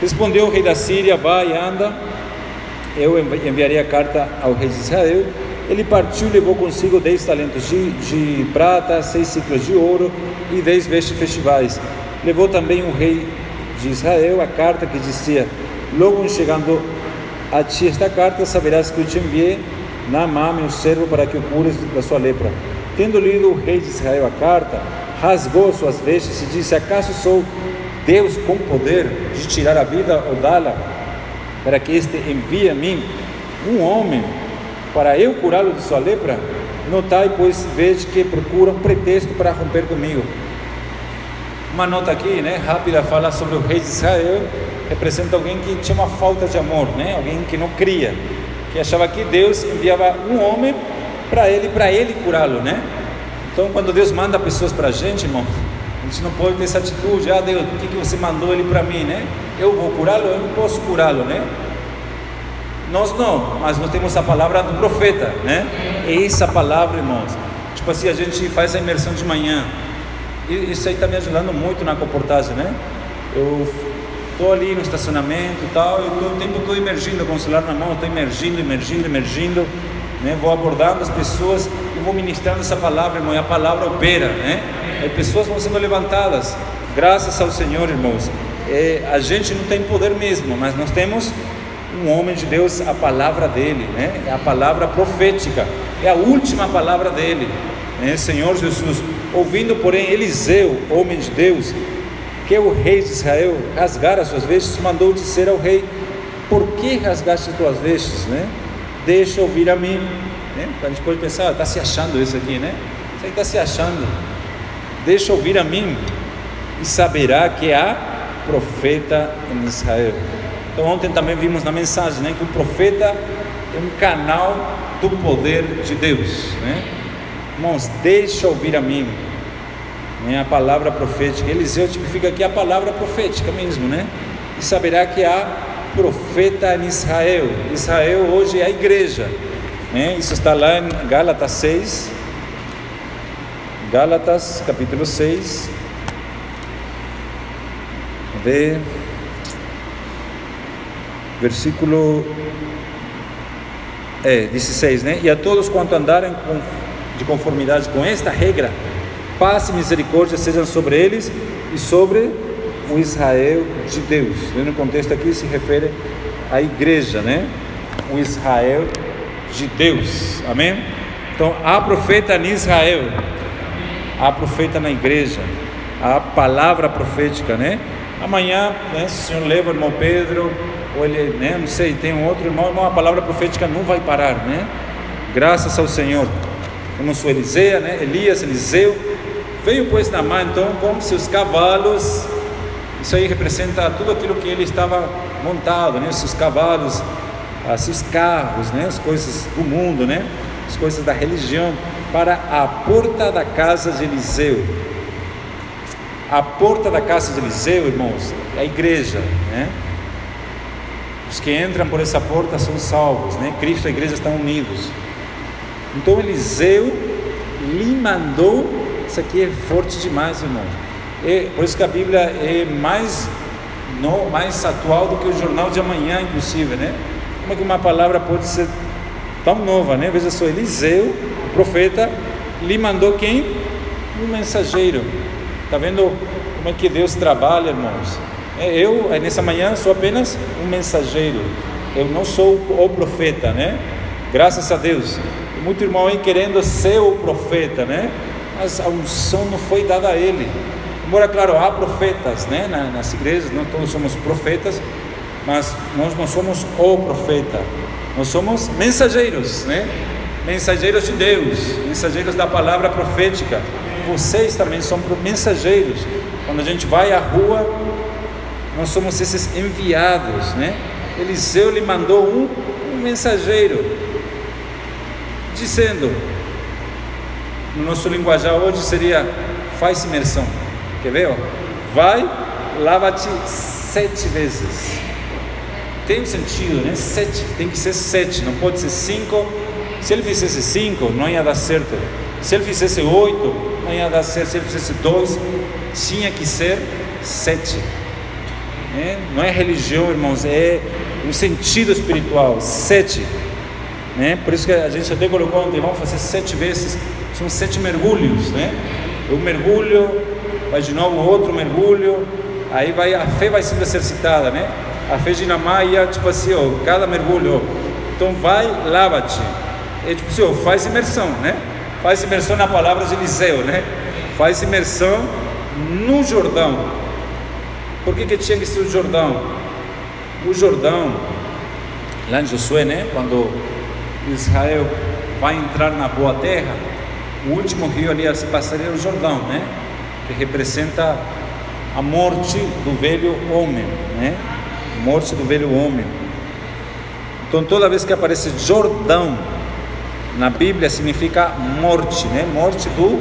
Respondeu o rei da Síria: Vai, anda, eu enviarei a carta ao rei de Israel. Ele partiu e levou consigo dez talentos de, de prata, seis ciclos de ouro e dez vestes festivais. Levou também o rei de Israel a carta que dizia: Logo chegando a ti esta carta, saberás que eu te enviei Naamá, meu servo, para que o cures da sua lepra. Tendo lido o rei de Israel a carta, rasgou suas vestes e disse: Acaso sou Deus com poder de tirar a vida ou dá-la, para que este envie a mim um homem para eu curá-lo de sua lepra? Notai, pois, veja que procura um pretexto para romper comigo. Uma nota aqui, né, rápida, fala sobre o rei de Israel, representa alguém que tinha uma falta de amor, né, alguém que não cria, que achava que Deus enviava um homem para ele, para ele curá-lo, né? Então, quando Deus manda pessoas para a gente, irmão, a gente não pode ter essa atitude, ah Deus, por que, que você mandou ele para mim, né? Eu vou curá-lo, eu não posso curá-lo, né? Nós não, mas nós temos a palavra do profeta, né? É essa palavra, irmãos. Tipo assim, a gente faz a imersão de manhã, e isso aí está me ajudando muito na comportagem, né? Eu estou ali no estacionamento e tal, eu o tempo todo emergindo com o celular na mão, estou emergindo, emergindo, emergindo, né? Vou abordando as pessoas e vou ministrando essa palavra, irmão, e a palavra opera, né? Aí pessoas vão sendo levantadas, graças ao Senhor, irmãos. É, a gente não tem poder mesmo, mas nós temos um homem de Deus, a palavra dele, né? É a palavra profética, é a última palavra dele, né? Senhor Jesus. Ouvindo, porém, Eliseu, homem de Deus, que o rei de Israel rasgara suas vestes, mandou dizer ao rei: Por que rasgaste tuas vestes? Né? Deixa ouvir a mim. Né? A gente pode pensar, está se achando isso aqui, né? Isso aí está se achando. Deixa ouvir a mim e saberá que há profeta em Israel. Então ontem também vimos na mensagem, né, que o profeta é um canal do poder de Deus, né? Irmãos, deixa ouvir a mim. Né? A palavra profética. Eliseu tipifica aqui a palavra profética mesmo, né? E saberá que há profeta em Israel. Israel hoje é a igreja. Né? Isso está lá em Gálatas 6. Gálatas capítulo 6. De versículo é, 16, né? E a todos quanto andarem com de conformidade com esta regra, paz e misericórdia sejam sobre eles e sobre o Israel de Deus. No contexto aqui se refere à igreja, né? O Israel de Deus. Amém? Então, há profeta em Israel, há profeta na igreja, há palavra profética, né? Amanhã, né, se o Senhor leva o irmão Pedro, ou ele, né, não sei, tem um outro irmão, irmão, a palavra profética não vai parar, né? Graças ao Senhor como sua Eliseu, né? Elias, Eliseu, veio pois Naamã então com seus cavalos, isso aí representa tudo aquilo que ele estava montado, né? Os seus cavalos, os seus carros, né? As coisas do mundo, né? As coisas da religião, para a porta da casa de Eliseu. A porta da casa de Eliseu, irmãos, é a igreja, né? Os que entram por essa porta são salvos, né? Cristo e a igreja estão unidos. Então Eliseu lhe mandou, isso aqui é forte demais, irmão. É, por isso que a Bíblia é mais, no, mais atual do que o jornal de amanhã, inclusive, né? Como é que uma palavra pode ser tão nova, né? Veja só, Eliseu, o profeta, lhe mandou quem? Um mensageiro. Está vendo como é que Deus trabalha, irmãos? É, eu, nessa manhã, sou apenas um mensageiro. Eu não sou o profeta, né? Graças a Deus. Muito irmão aí querendo ser o profeta, né? Mas a unção não foi dada a ele. Embora, claro, há profetas, né? Nas igrejas, não todos somos profetas, mas nós não somos o profeta. Nós somos mensageiros, né? Mensageiros de Deus, mensageiros da palavra profética. Vocês também são mensageiros. Quando a gente vai à rua, nós somos esses enviados, né? Eliseu lhe mandou um, um mensageiro, dizendo, no nosso linguajar hoje seria: faz imersão. Quer ver? Vai, lava-te sete vezes. Tem sentido, né? Sete, tem que ser sete, não pode ser cinco. Se ele fizesse cinco, não ia dar certo. Se ele fizesse oito, não ia dar certo. Se ele fizesse dois, tinha que ser sete. É? Não é religião, irmãos, é um sentido espiritual. Sete. Né? Por isso que a gente até colocou ontem, vamos fazer sete vezes, são sete mergulhos. Né? Um mergulho, vai de novo outro mergulho, aí vai, a fé vai sendo exercitada. Né? A fé de Namaia, tipo assim, ó, cada mergulho. Então vai, lava-te. É tipo assim, ó, faz imersão, né? Faz imersão na palavra de Eliseu, né? Faz imersão no Jordão. Por que, que tinha que ser o Jordão? O Jordão, lá em Josué, né? Quando Israel vai entrar na boa terra, o último rio ali a se passar é o Jordão, né? Que representa a morte do velho homem, né? morte do velho homem. Então, toda vez que aparece Jordão na Bíblia, significa morte, né? Morte do,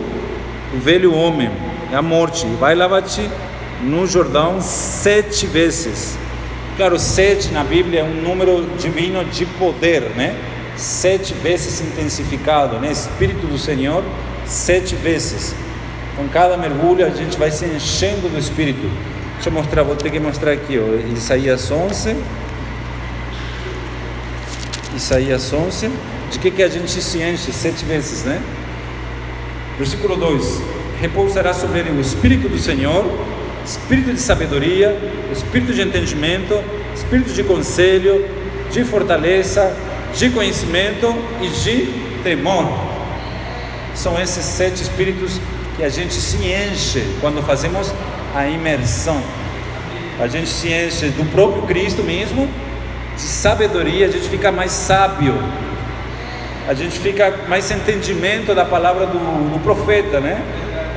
do velho homem, é a morte. Vai lavar-te no Jordão sete vezes. Claro, sete na Bíblia é um número divino de poder, né? Sete vezes intensificado, né? Espírito do Senhor, sete vezes. Com cada mergulho a gente vai se enchendo do Espírito. Deixa eu mostrar, vou ter que mostrar aqui, ó, Isaías 11. Isaías 11. De que, que a gente se enche sete vezes, né? Versículo 2: Repousará sobre ele o Espírito do Senhor, Espírito de sabedoria, Espírito de entendimento, Espírito de conselho, de fortaleza, de conhecimento e de temor. São esses sete espíritos que a gente se enche quando fazemos a imersão. A gente se enche do próprio Cristo mesmo, de sabedoria, a gente fica mais sábio, a gente fica mais entendimento da palavra do, do profeta, né?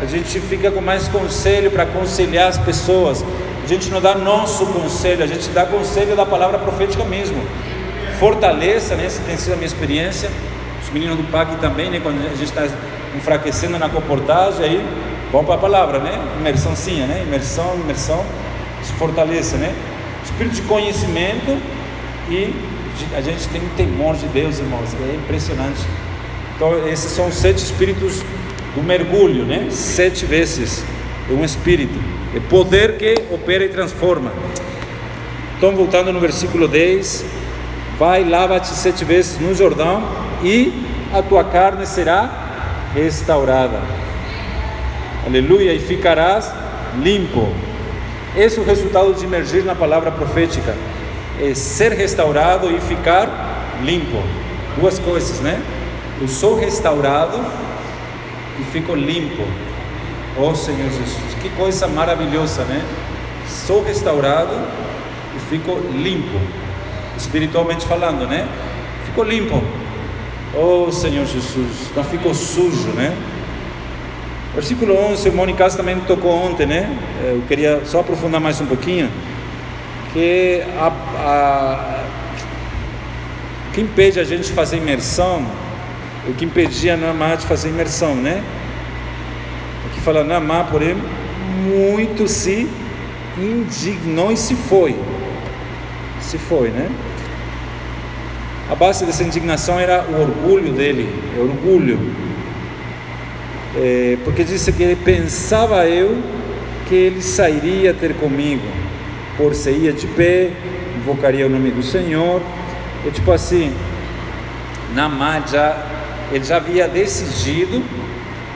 A gente fica com mais conselho para aconselhar as pessoas. A gente não dá nosso conselho, a gente dá conselho da palavra profética mesmo. Fortaleça, né? Essa tem sido a minha experiência. Os meninos do PAC também, né? Quando a gente está enfraquecendo na comportagem, aí Vamos para a palavra, né? Imersãozinha, né? Imersão, imersão, se fortaleça, né? Espírito de conhecimento e a gente tem um temor de Deus, irmãos, é impressionante. Então, esses são os sete espíritos do mergulho, né? Sete vezes um espírito, é poder que opera e transforma. Então, voltando no versículo 10, vai, lava-te sete vezes no Jordão e a tua carne será restaurada aleluia, e ficarás limpo. Esse é o resultado de emergir na palavra profética, é ser restaurado e ficar limpo. Duas coisas, né? Eu sou restaurado e fico limpo. Oh Senhor Jesus, que coisa maravilhosa, né? Sou restaurado e fico limpo, espiritualmente falando, né? Fico limpo. Oh Senhor Jesus, não fico sujo, né? Versículo 11, o Mônica também tocou ontem, né? Eu queria só aprofundar mais um pouquinho. Que a, a, o que impede a gente de fazer imersão, o que impedia Namá de fazer imersão, né? Aqui fala Namá, porém, muito se indignou e se foi. Se foi, né? A base dessa indignação era o orgulho dele, é orgulho. É, porque disse que ele pensava eu que ele sairia ter comigo, por se ia de pé, invocaria o nome do Senhor, é tipo assim, Namá já, ele já havia decidido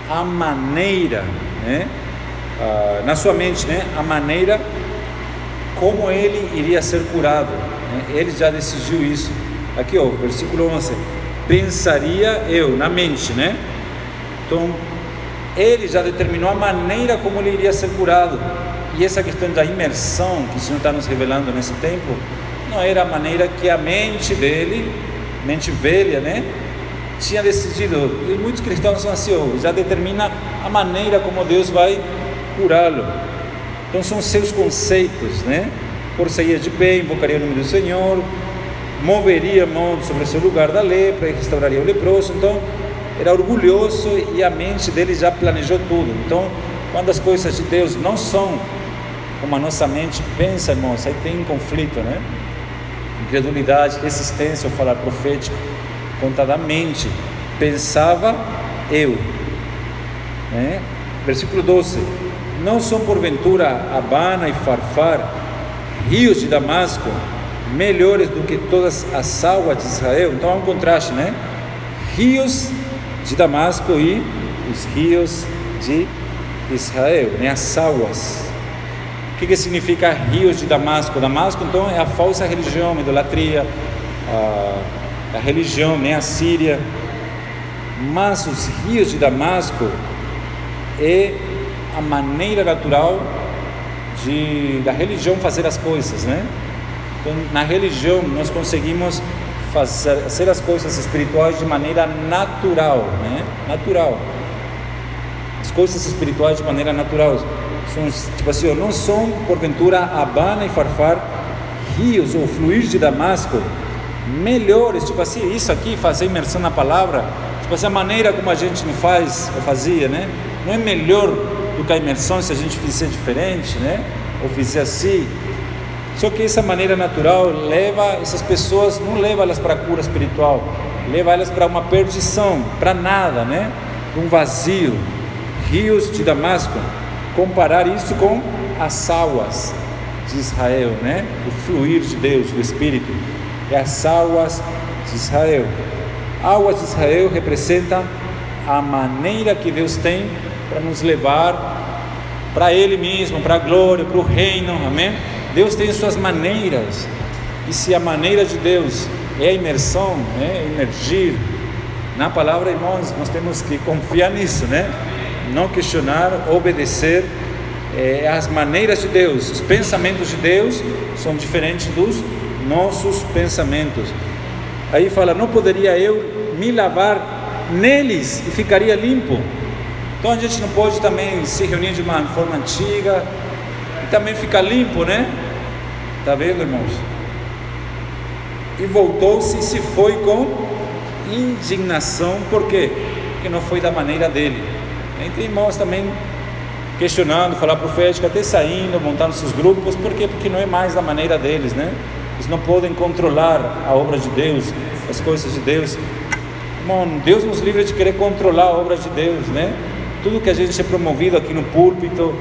a maneira, né, ah, na sua mente, né, a maneira como ele iria ser curado, né, ele já decidiu isso. Aqui, ó, versículo 11: pensaria eu, na mente, né? Então, ele já determinou a maneira como ele iria ser curado. E essa questão da imersão que o Senhor está nos revelando nesse tempo, não era a maneira que a mente dele, mente velha, né? Tinha decidido. E muitos cristãos são assim, oh, já determina a maneira como Deus vai curá-lo. Então são seus conceitos, né? Por sair de pé, invocaria o nome do Senhor, moveria a mão sobre o seu lugar da lepra e restauraria o leproso. Então, era orgulhoso e a mente dele já planejou tudo. Então, quando as coisas de Deus não são como a nossa mente pensa, irmãos, aí tem um conflito, né? Incredulidade, resistência ao falar profético, conta da mente. Pensava eu. Né? Versículo 12: Não são porventura Abana e Farfar, rios de Damasco, melhores do que todas as águas de Israel. Então há um contraste, né? Rios de Damasco e os rios de Israel, né? as águas. O que, que significa rios de Damasco? Damasco, então, é a falsa religião, a idolatria, a, a religião, né? a Síria. Mas os rios de Damasco é a maneira natural de, da religião fazer as coisas, né? Então, na religião, nós conseguimos fazer, fazer as coisas espirituais de maneira natural, né? Natural. As coisas espirituais de maneira natural. São, tipo assim, não são, porventura, Habana e Farfar, rios ou fluir de Damasco, melhores, tipo assim, isso aqui, fazer imersão na palavra, tipo assim, a maneira como a gente não faz, ou fazia, né? Não é melhor do que a imersão se a gente fizer diferente, né? Ou fizer assim. Só que essa maneira natural leva essas pessoas, não leva elas para a cura espiritual, leva elas para uma perdição, para nada, né? Um vazio. Rios de Damasco, comparar isso com as águas de Israel, né? O fluir de Deus, do Espírito, e as águas de Israel. Águas de Israel representam a maneira que Deus tem para nos levar para Ele mesmo, para a glória, para o reino, amém? Deus tem suas maneiras, e se a maneira de Deus é a imersão, né, emergir na palavra, irmãos, nós temos que confiar nisso, né? Não questionar, obedecer é, as maneiras de Deus, os pensamentos de Deus são diferentes dos nossos pensamentos. Aí fala: não poderia eu me lavar neles e ficaria limpo. Então a gente não pode também se reunir de uma forma antiga e também ficar limpo, né? Está vendo, irmãos? E voltou-se e se foi com indignação, por quê? Porque não foi da maneira dele. E tem irmãos também questionando, falar profética, até saindo, montando seus grupos, por quê? Porque não é mais da maneira deles, né? Eles não podem controlar a obra de Deus, as coisas de Deus. Irmão, Deus nos livra de querer controlar a obra de Deus, né? Tudo que a gente é promovido aqui no púlpito,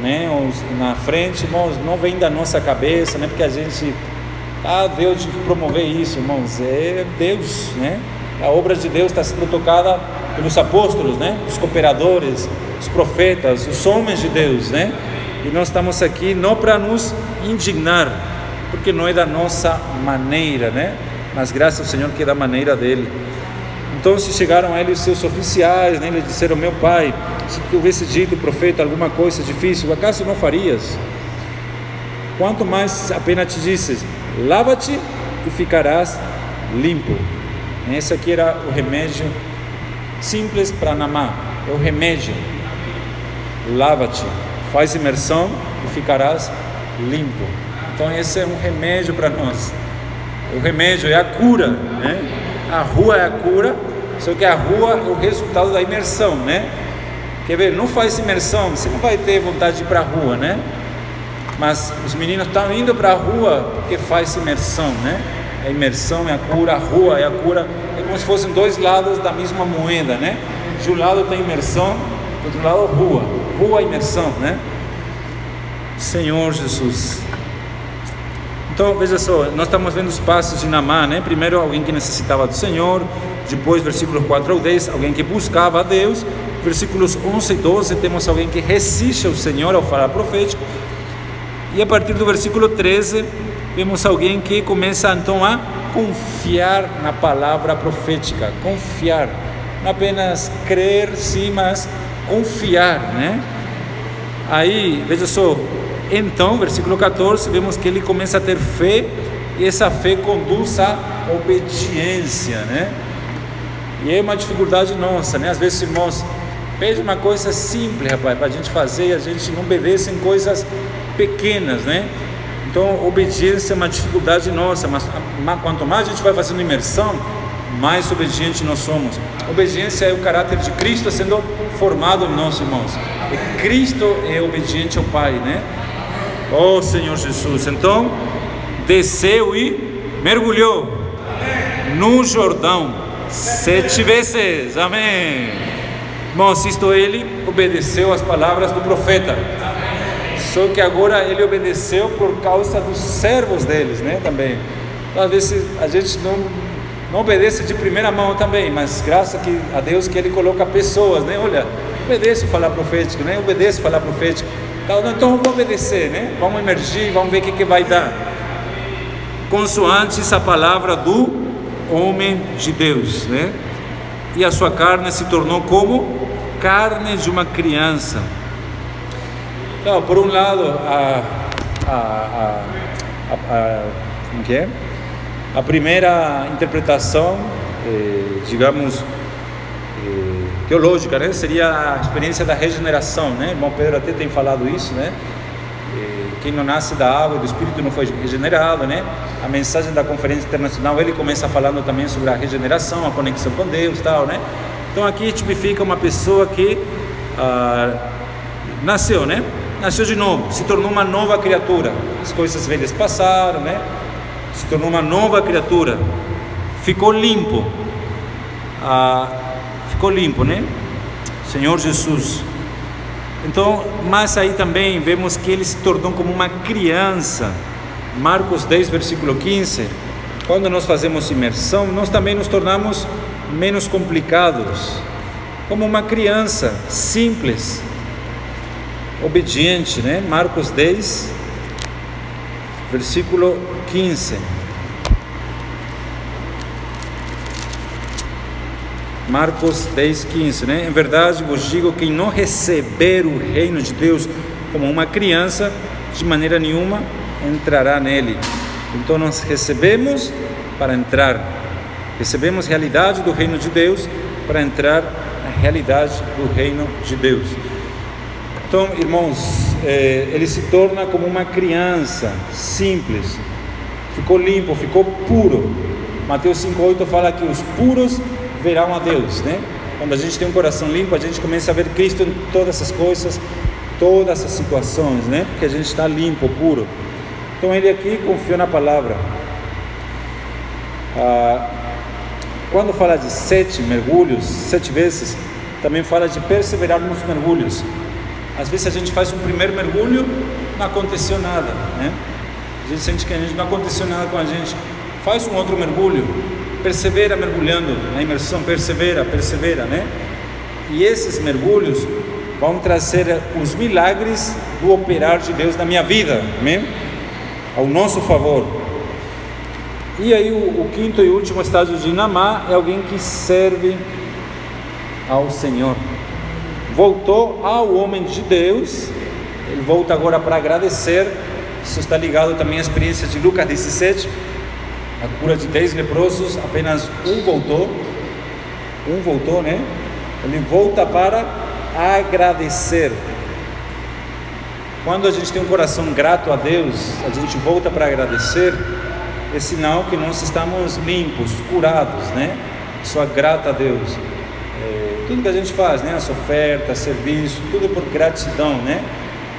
né, na frente, irmãos, não vem da nossa cabeça, né, porque a gente, ah, Deus de promover isso, irmãos, é Deus, né? A obra de Deus está sendo tocada pelos apóstolos, né? Os cooperadores, os profetas, os homens de Deus, né? E nós estamos aqui não para nos indignar, porque não é da nossa maneira, né? Mas graças ao Senhor que é da maneira dele. Então se chegaram a ele seus oficiais, né, lhe disseram: Meu pai, se tu tivesse dito, profeta, alguma coisa difícil, acaso não farias? Quanto mais apenas te disses: Lava-te e ficarás limpo. Esse aqui era o remédio simples para Namá, é o remédio. Lava-te, faz imersão e ficarás limpo. Então esse é um remédio para nós. O remédio é a cura, né? A rua é a cura só que a rua é o resultado da imersão, né? Quer ver? Não faz imersão, você não vai ter vontade de ir para a rua, né? Mas os meninos estão indo para a rua porque faz imersão, né? A imersão é a cura, a rua é a cura, é como se fossem dois lados da mesma moeda, né? De um lado tem imersão, do outro lado rua, rua imersão, né? Senhor Jesus. Então, veja só, nós estamos vendo os passos de Namá, né? Primeiro, alguém que necessitava do Senhor, depois, versículos 4 ao 10, alguém que buscava a Deus. Versículos 11 e 12, temos alguém que resiste ao Senhor ao falar profético. E a partir do versículo 13, vemos alguém que começa então a confiar na palavra profética, confiar, não apenas crer, sim, mas confiar, né? Aí, veja só, então, versículo 14, vemos que ele começa a ter fé e essa fé conduz à obediência, né? E é uma dificuldade nossa, né? Às vezes, irmãos, pede uma coisa simples, rapaz, para a gente fazer e a gente não obedece em coisas pequenas, né? Então, obediência é uma dificuldade nossa, mas quanto mais a gente vai fazendo imersão, mais obediente nós somos. Obediência é o caráter de Cristo sendo formado em nós, irmãos. E Cristo é obediente ao Pai, né? Oh Senhor Jesus. Então, desceu e mergulhou no Jordão sete vezes. Amém. Irmãos, isto ele obedeceu às palavras do profeta. Só que agora ele obedeceu por causa dos servos deles, né? Também. Às vezes a gente não, não obedece de primeira mão também, mas graças a Deus que ele coloca pessoas, né? Olha, obedeço falar profético, né? Obedeço falar profético. Então, então vamos obedecer, né? Vamos emergir, vamos ver o que, que vai dar. Consoante essa palavra do homem de Deus, né? E a sua carne se tornou como carne de uma criança então, por um lado, a, a, a, a, como que é? a primeira interpretação, eh, digamos, teológica, né? seria a experiência da regeneração. Né? Irmão Pedro até tem falado isso, né? Eh, quem não nasce da água do Espírito não foi regenerado, né? A mensagem da conferência internacional ele começa falando também sobre a regeneração, a conexão com Deus, tal, né? Então aqui tipifica uma pessoa que ah, nasceu, né? nasceu de novo, se tornou uma nova criatura. As coisas velhas passaram, né? Se tornou uma nova criatura. Ficou limpo. Ah, ficou limpo, né? Senhor Jesus. Então, mas aí também vemos que ele se tornou como uma criança. Marcos 10, versículo 15. Quando nós fazemos imersão, nós também nos tornamos menos complicados. Como uma criança simples, obediente, né? Marcos 10, versículo 15. Marcos 10, 15, né? Em verdade vos digo: quem não receber o reino de Deus como uma criança, de maneira nenhuma entrará nele. Então nós recebemos para entrar, recebemos realidade do reino de Deus para entrar na realidade do reino de Deus. Então, irmãos, é, ele se torna como uma criança simples, ficou limpo, ficou puro. Mateus 5,8 fala que os puros verão a Deus, né? Quando a gente tem um coração limpo, a gente começa a ver Cristo em todas essas coisas, todas as situações, né? Porque a gente está limpo, puro. Então ele aqui confiou na palavra. Ah, quando fala de sete mergulhos, sete vezes, também fala de perseverar nos mergulhos. Às vezes a gente faz um primeiro mergulho, não aconteceu nada, né? A gente sente que a gente não aconteceu nada com a gente. Faz um outro mergulho, persevera mergulhando na imersão, persevera, persevera, né? E esses mergulhos vão trazer os milagres do operar de Deus na minha vida, amém? Ao nosso favor. E aí o, o quinto e último estágio de Namá é alguém que serve ao Senhor voltou ao homem de Deus, ele volta agora para agradecer. Isso está ligado também à experiência de Lucas 17, a cura de 10 leprosos, apenas um voltou, um voltou, né? Ele volta para agradecer. Quando a gente tem um coração grato a Deus, a gente volta para agradecer, é sinal que nós estamos limpos, curados, né? Só grata a Deus tudo que a gente faz, né? As ofertas, serviço, tudo por gratidão, né?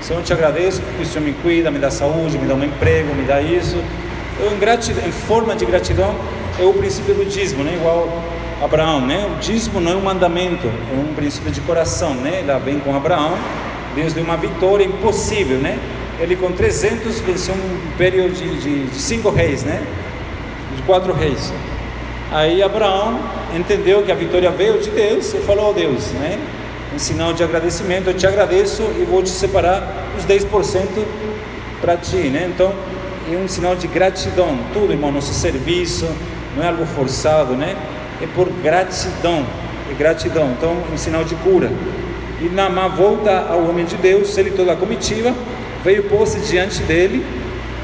Senhor, eu te agradeço porque o Senhor me cuida, me dá saúde, me dá um emprego, me dá isso. Em, em forma de gratidão, é o princípio do dízimo, né? Igual Abraão, né? O dízimo não é um mandamento, é um princípio de coração, né? Lá vem com Abraão, Deus deu uma vitória impossível, né? Ele com 300 venceu um império de, de, de cinco reis, né? De quatro reis. Aí Abraão entendeu que a vitória veio de Deus e falou a Deus, né? Em sinal de agradecimento, eu te agradeço e vou te separar os 10% para ti, né? Então, é um sinal de gratidão. Tudo, irmão, nosso serviço não é algo forçado, né? É por gratidão, é gratidão. Então, um sinal de cura. E Namá volta ao homem de Deus, ele toda a comitiva, veio pôr-se diante dele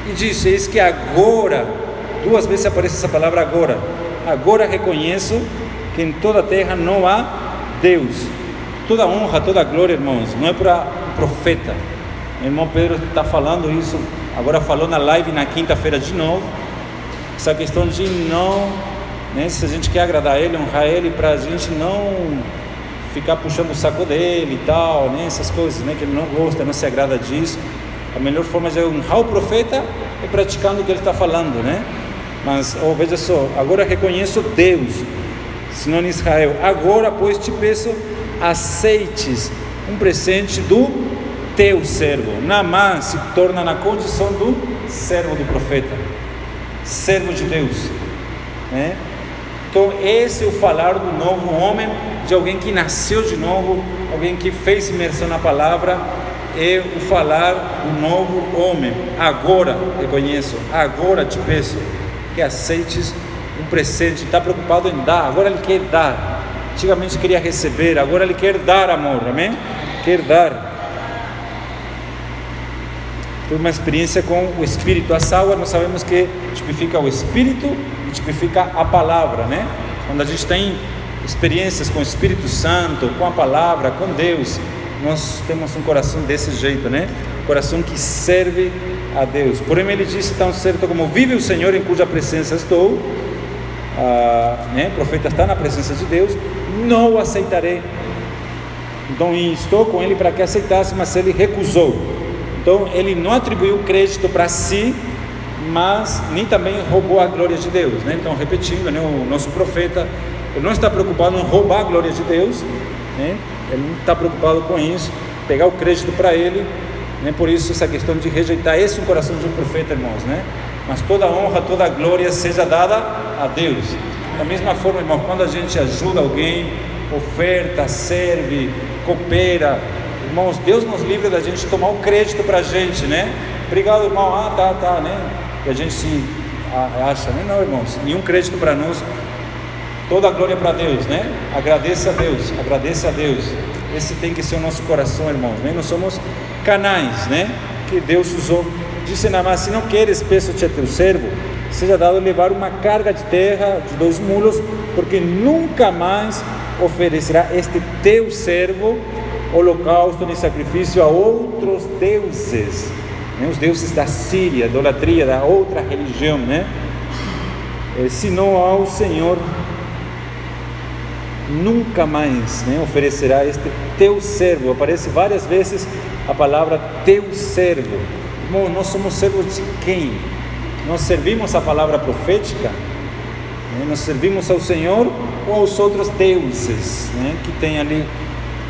e disse: Eis que agora, duas vezes aparece essa palavra agora, agora reconheço que em toda a terra não há Deus. Toda honra, toda glória, irmãos, não é para profeta. Meu irmão Pedro está falando isso, agora falou na live na quinta-feira de novo. Essa questão de não, né, se a gente quer agradar ele, honrar ele, para a gente não ficar puxando o saco dele e tal, né, essas coisas, né, que ele não gosta, não se agrada disso. A melhor forma de honrar o profeta é praticando o que ele está falando, né? Mas, oh, veja só, agora reconheço Deus, senão em Israel. Agora, pois, te peço, aceites um presente do teu servo. Namã se torna na condição do servo do profeta, servo de Deus. Né? Então, esse é o falar do novo homem, de alguém que nasceu de novo, alguém que fez imersão na palavra é o falar do novo homem. Agora reconheço, agora te peço que aceites um presente. Está preocupado em dar, agora ele quer dar. Antigamente queria receber, agora ele quer dar amor, amém? Quer dar. Tive uma experiência com o Espírito. A salva nós sabemos que tipifica o Espírito e tipifica a palavra, né? Quando a gente tem experiências com o Espírito Santo, com a palavra, com Deus, nós temos um coração desse jeito, né? Coração que serve a Deus. Porém, ele disse tão certo como vive o Senhor em cuja presença estou, ah, né? O profeta está na presença de Deus, não o aceitarei. Então, estou com ele para que aceitasse, mas ele recusou. Então, ele não atribuiu crédito para si, mas nem também roubou a glória de Deus. Né? Então, repetindo, né? o nosso profeta não está preocupado em roubar a glória de Deus, né? Ele não está preocupado com isso, pegar o crédito para ele, né? Por isso essa questão de rejeitar esse coração de um profeta, irmãos, né? Mas toda honra, toda glória seja dada a Deus. Da mesma forma, irmão, quando a gente ajuda alguém, oferta, serve, coopera, irmãos, Deus nos livra da gente tomar o crédito para a gente, né? Obrigado, irmão. Ah, tá, tá, né? E a gente se acha, né? Não, irmãos, nenhum crédito para nós. Toda a glória para Deus, né? Agradeça a Deus, agradeça a Deus. Esse tem que ser o nosso coração, irmãos. Né? Nós somos canais, né? Que Deus usou. Disse Namá: se não queres, peço-te a teu servo, seja dado levar uma carga de terra de dois mulos, porque nunca mais oferecerá este teu servo holocausto nem sacrifício a outros deuses, né? os deuses da Síria, idolatria, da outra religião, né? Eh, senão ao Senhor nunca mais né, oferecerá este teu servo. Aparece várias vezes a palavra teu servo. Irmão, nós somos servos de quem? Nós servimos a palavra profética? Né? Nós servimos ao Senhor ou aos outros deuses né, que tem ali?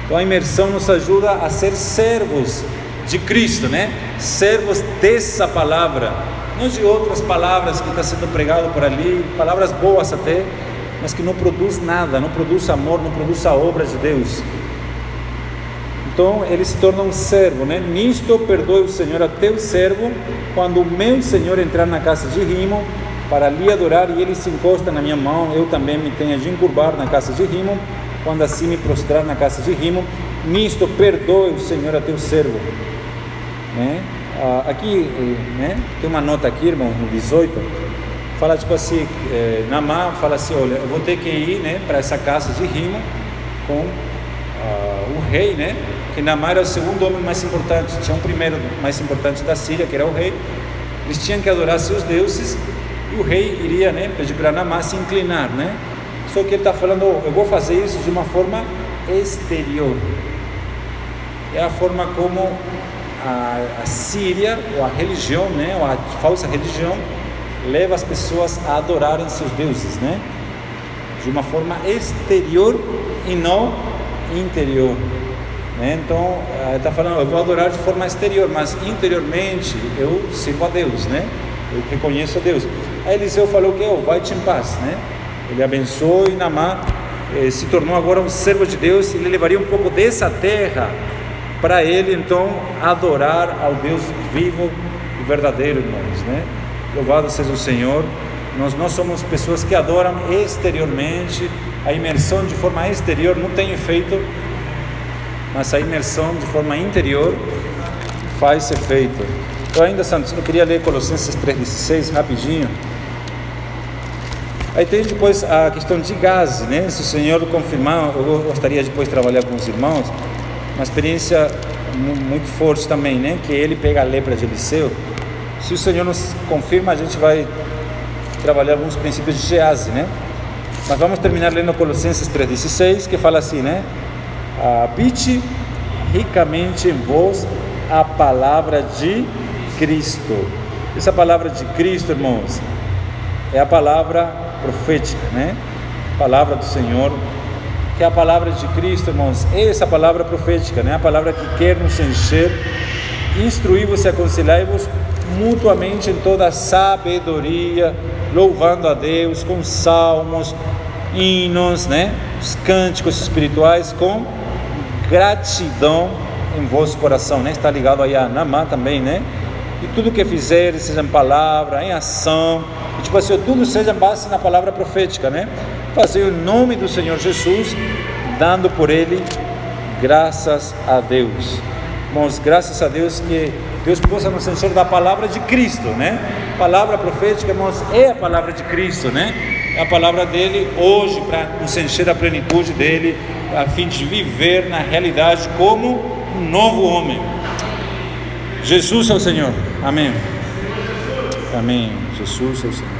Então a imersão nos ajuda a ser servos de Cristo, né? Servos dessa palavra, não de outras palavras que está sendo pregado por ali, palavras boas até, mas que não produz nada, não produz amor, não produz a obra de Deus. Então ele se torna um servo, né? Nisto perdoe o Senhor a teu servo, quando o meu Senhor entrar na casa de Rimo para lhe adorar e ele se encosta na minha mão, eu também me tenho de encurvar na casa de Rimo, quando assim me prostrar na casa de Rimo, nisto perdoe o Senhor a teu servo. Né? Ah, aqui, eh, né? tem uma nota aqui, irmão, no 18 fala tipo assim, é, Namá fala assim, olha, eu vou ter que ir né, para essa casa de rima com uh, o rei, né? Que Namá era o segundo homem mais importante, tinha um primeiro mais importante da Síria, que era o rei. Eles tinham que adorar seus deuses e o rei iria, né, pedir para Namá se inclinar, né? Só que ele está falando, eu vou fazer isso de uma forma exterior. É a forma como a, a Síria, ou a religião, né, ou a falsa religião, leva as pessoas a adorarem seus deuses, né? De uma forma exterior e não interior. Né? Então, está falando, eu vou adorar de forma exterior, mas interiormente eu sirvo a Deus, né? Eu reconheço a Deus. Aí Eliseu falou que oh, vai-te em paz, né? Ele abençoou e Namá eh, se tornou agora um servo de Deus ele levaria um pouco dessa terra para ele então adorar ao Deus vivo e verdadeiro, irmãos, né? Louvado seja o Senhor. Nós não somos pessoas que adoram exteriormente, a imersão de forma exterior não tem efeito, mas a imersão de forma interior faz efeito. Eu ainda, Santos, eu queria ler Colossenses 3,16 rapidinho. Aí tem depois a questão de gás, né? Se o Senhor confirmar, eu gostaria depois de trabalhar com os irmãos, uma experiência muito forte também, né? Que ele pega a lepra de Eliseu. Se o Senhor nos confirma, a gente vai trabalhar alguns princípios de Gease, né? Mas vamos terminar lendo Colossenses 3,16, que fala assim, né? Habite ricamente em vós a palavra de Cristo. Essa palavra de Cristo, irmãos, é a palavra profética, né? Palavra do Senhor, que é a palavra de Cristo, irmãos, essa palavra profética, né? A palavra que quer nos encher, instruir-vos e aconselhar-vos mutuamente em toda sabedoria, louvando a Deus com salmos, hinos, né? Os cânticos espirituais com gratidão em vosso coração, né? Está ligado aí a Namá também, né? E tudo que fizeres, seja em palavra, em ação, e, tipo assim, tudo seja base na palavra profética, né? Fazer o nome do Senhor Jesus, dando por ele graças a Deus. Irmãos, graças a Deus que Deus possa nos encher da palavra de Cristo, né? Palavra profética, irmãos, é a palavra de Cristo, né? É a palavra dele hoje para nos encher da plenitude dele, a fim de viver na realidade como um novo homem. Jesus é o Senhor. Amém. Amém. Jesus é o Senhor.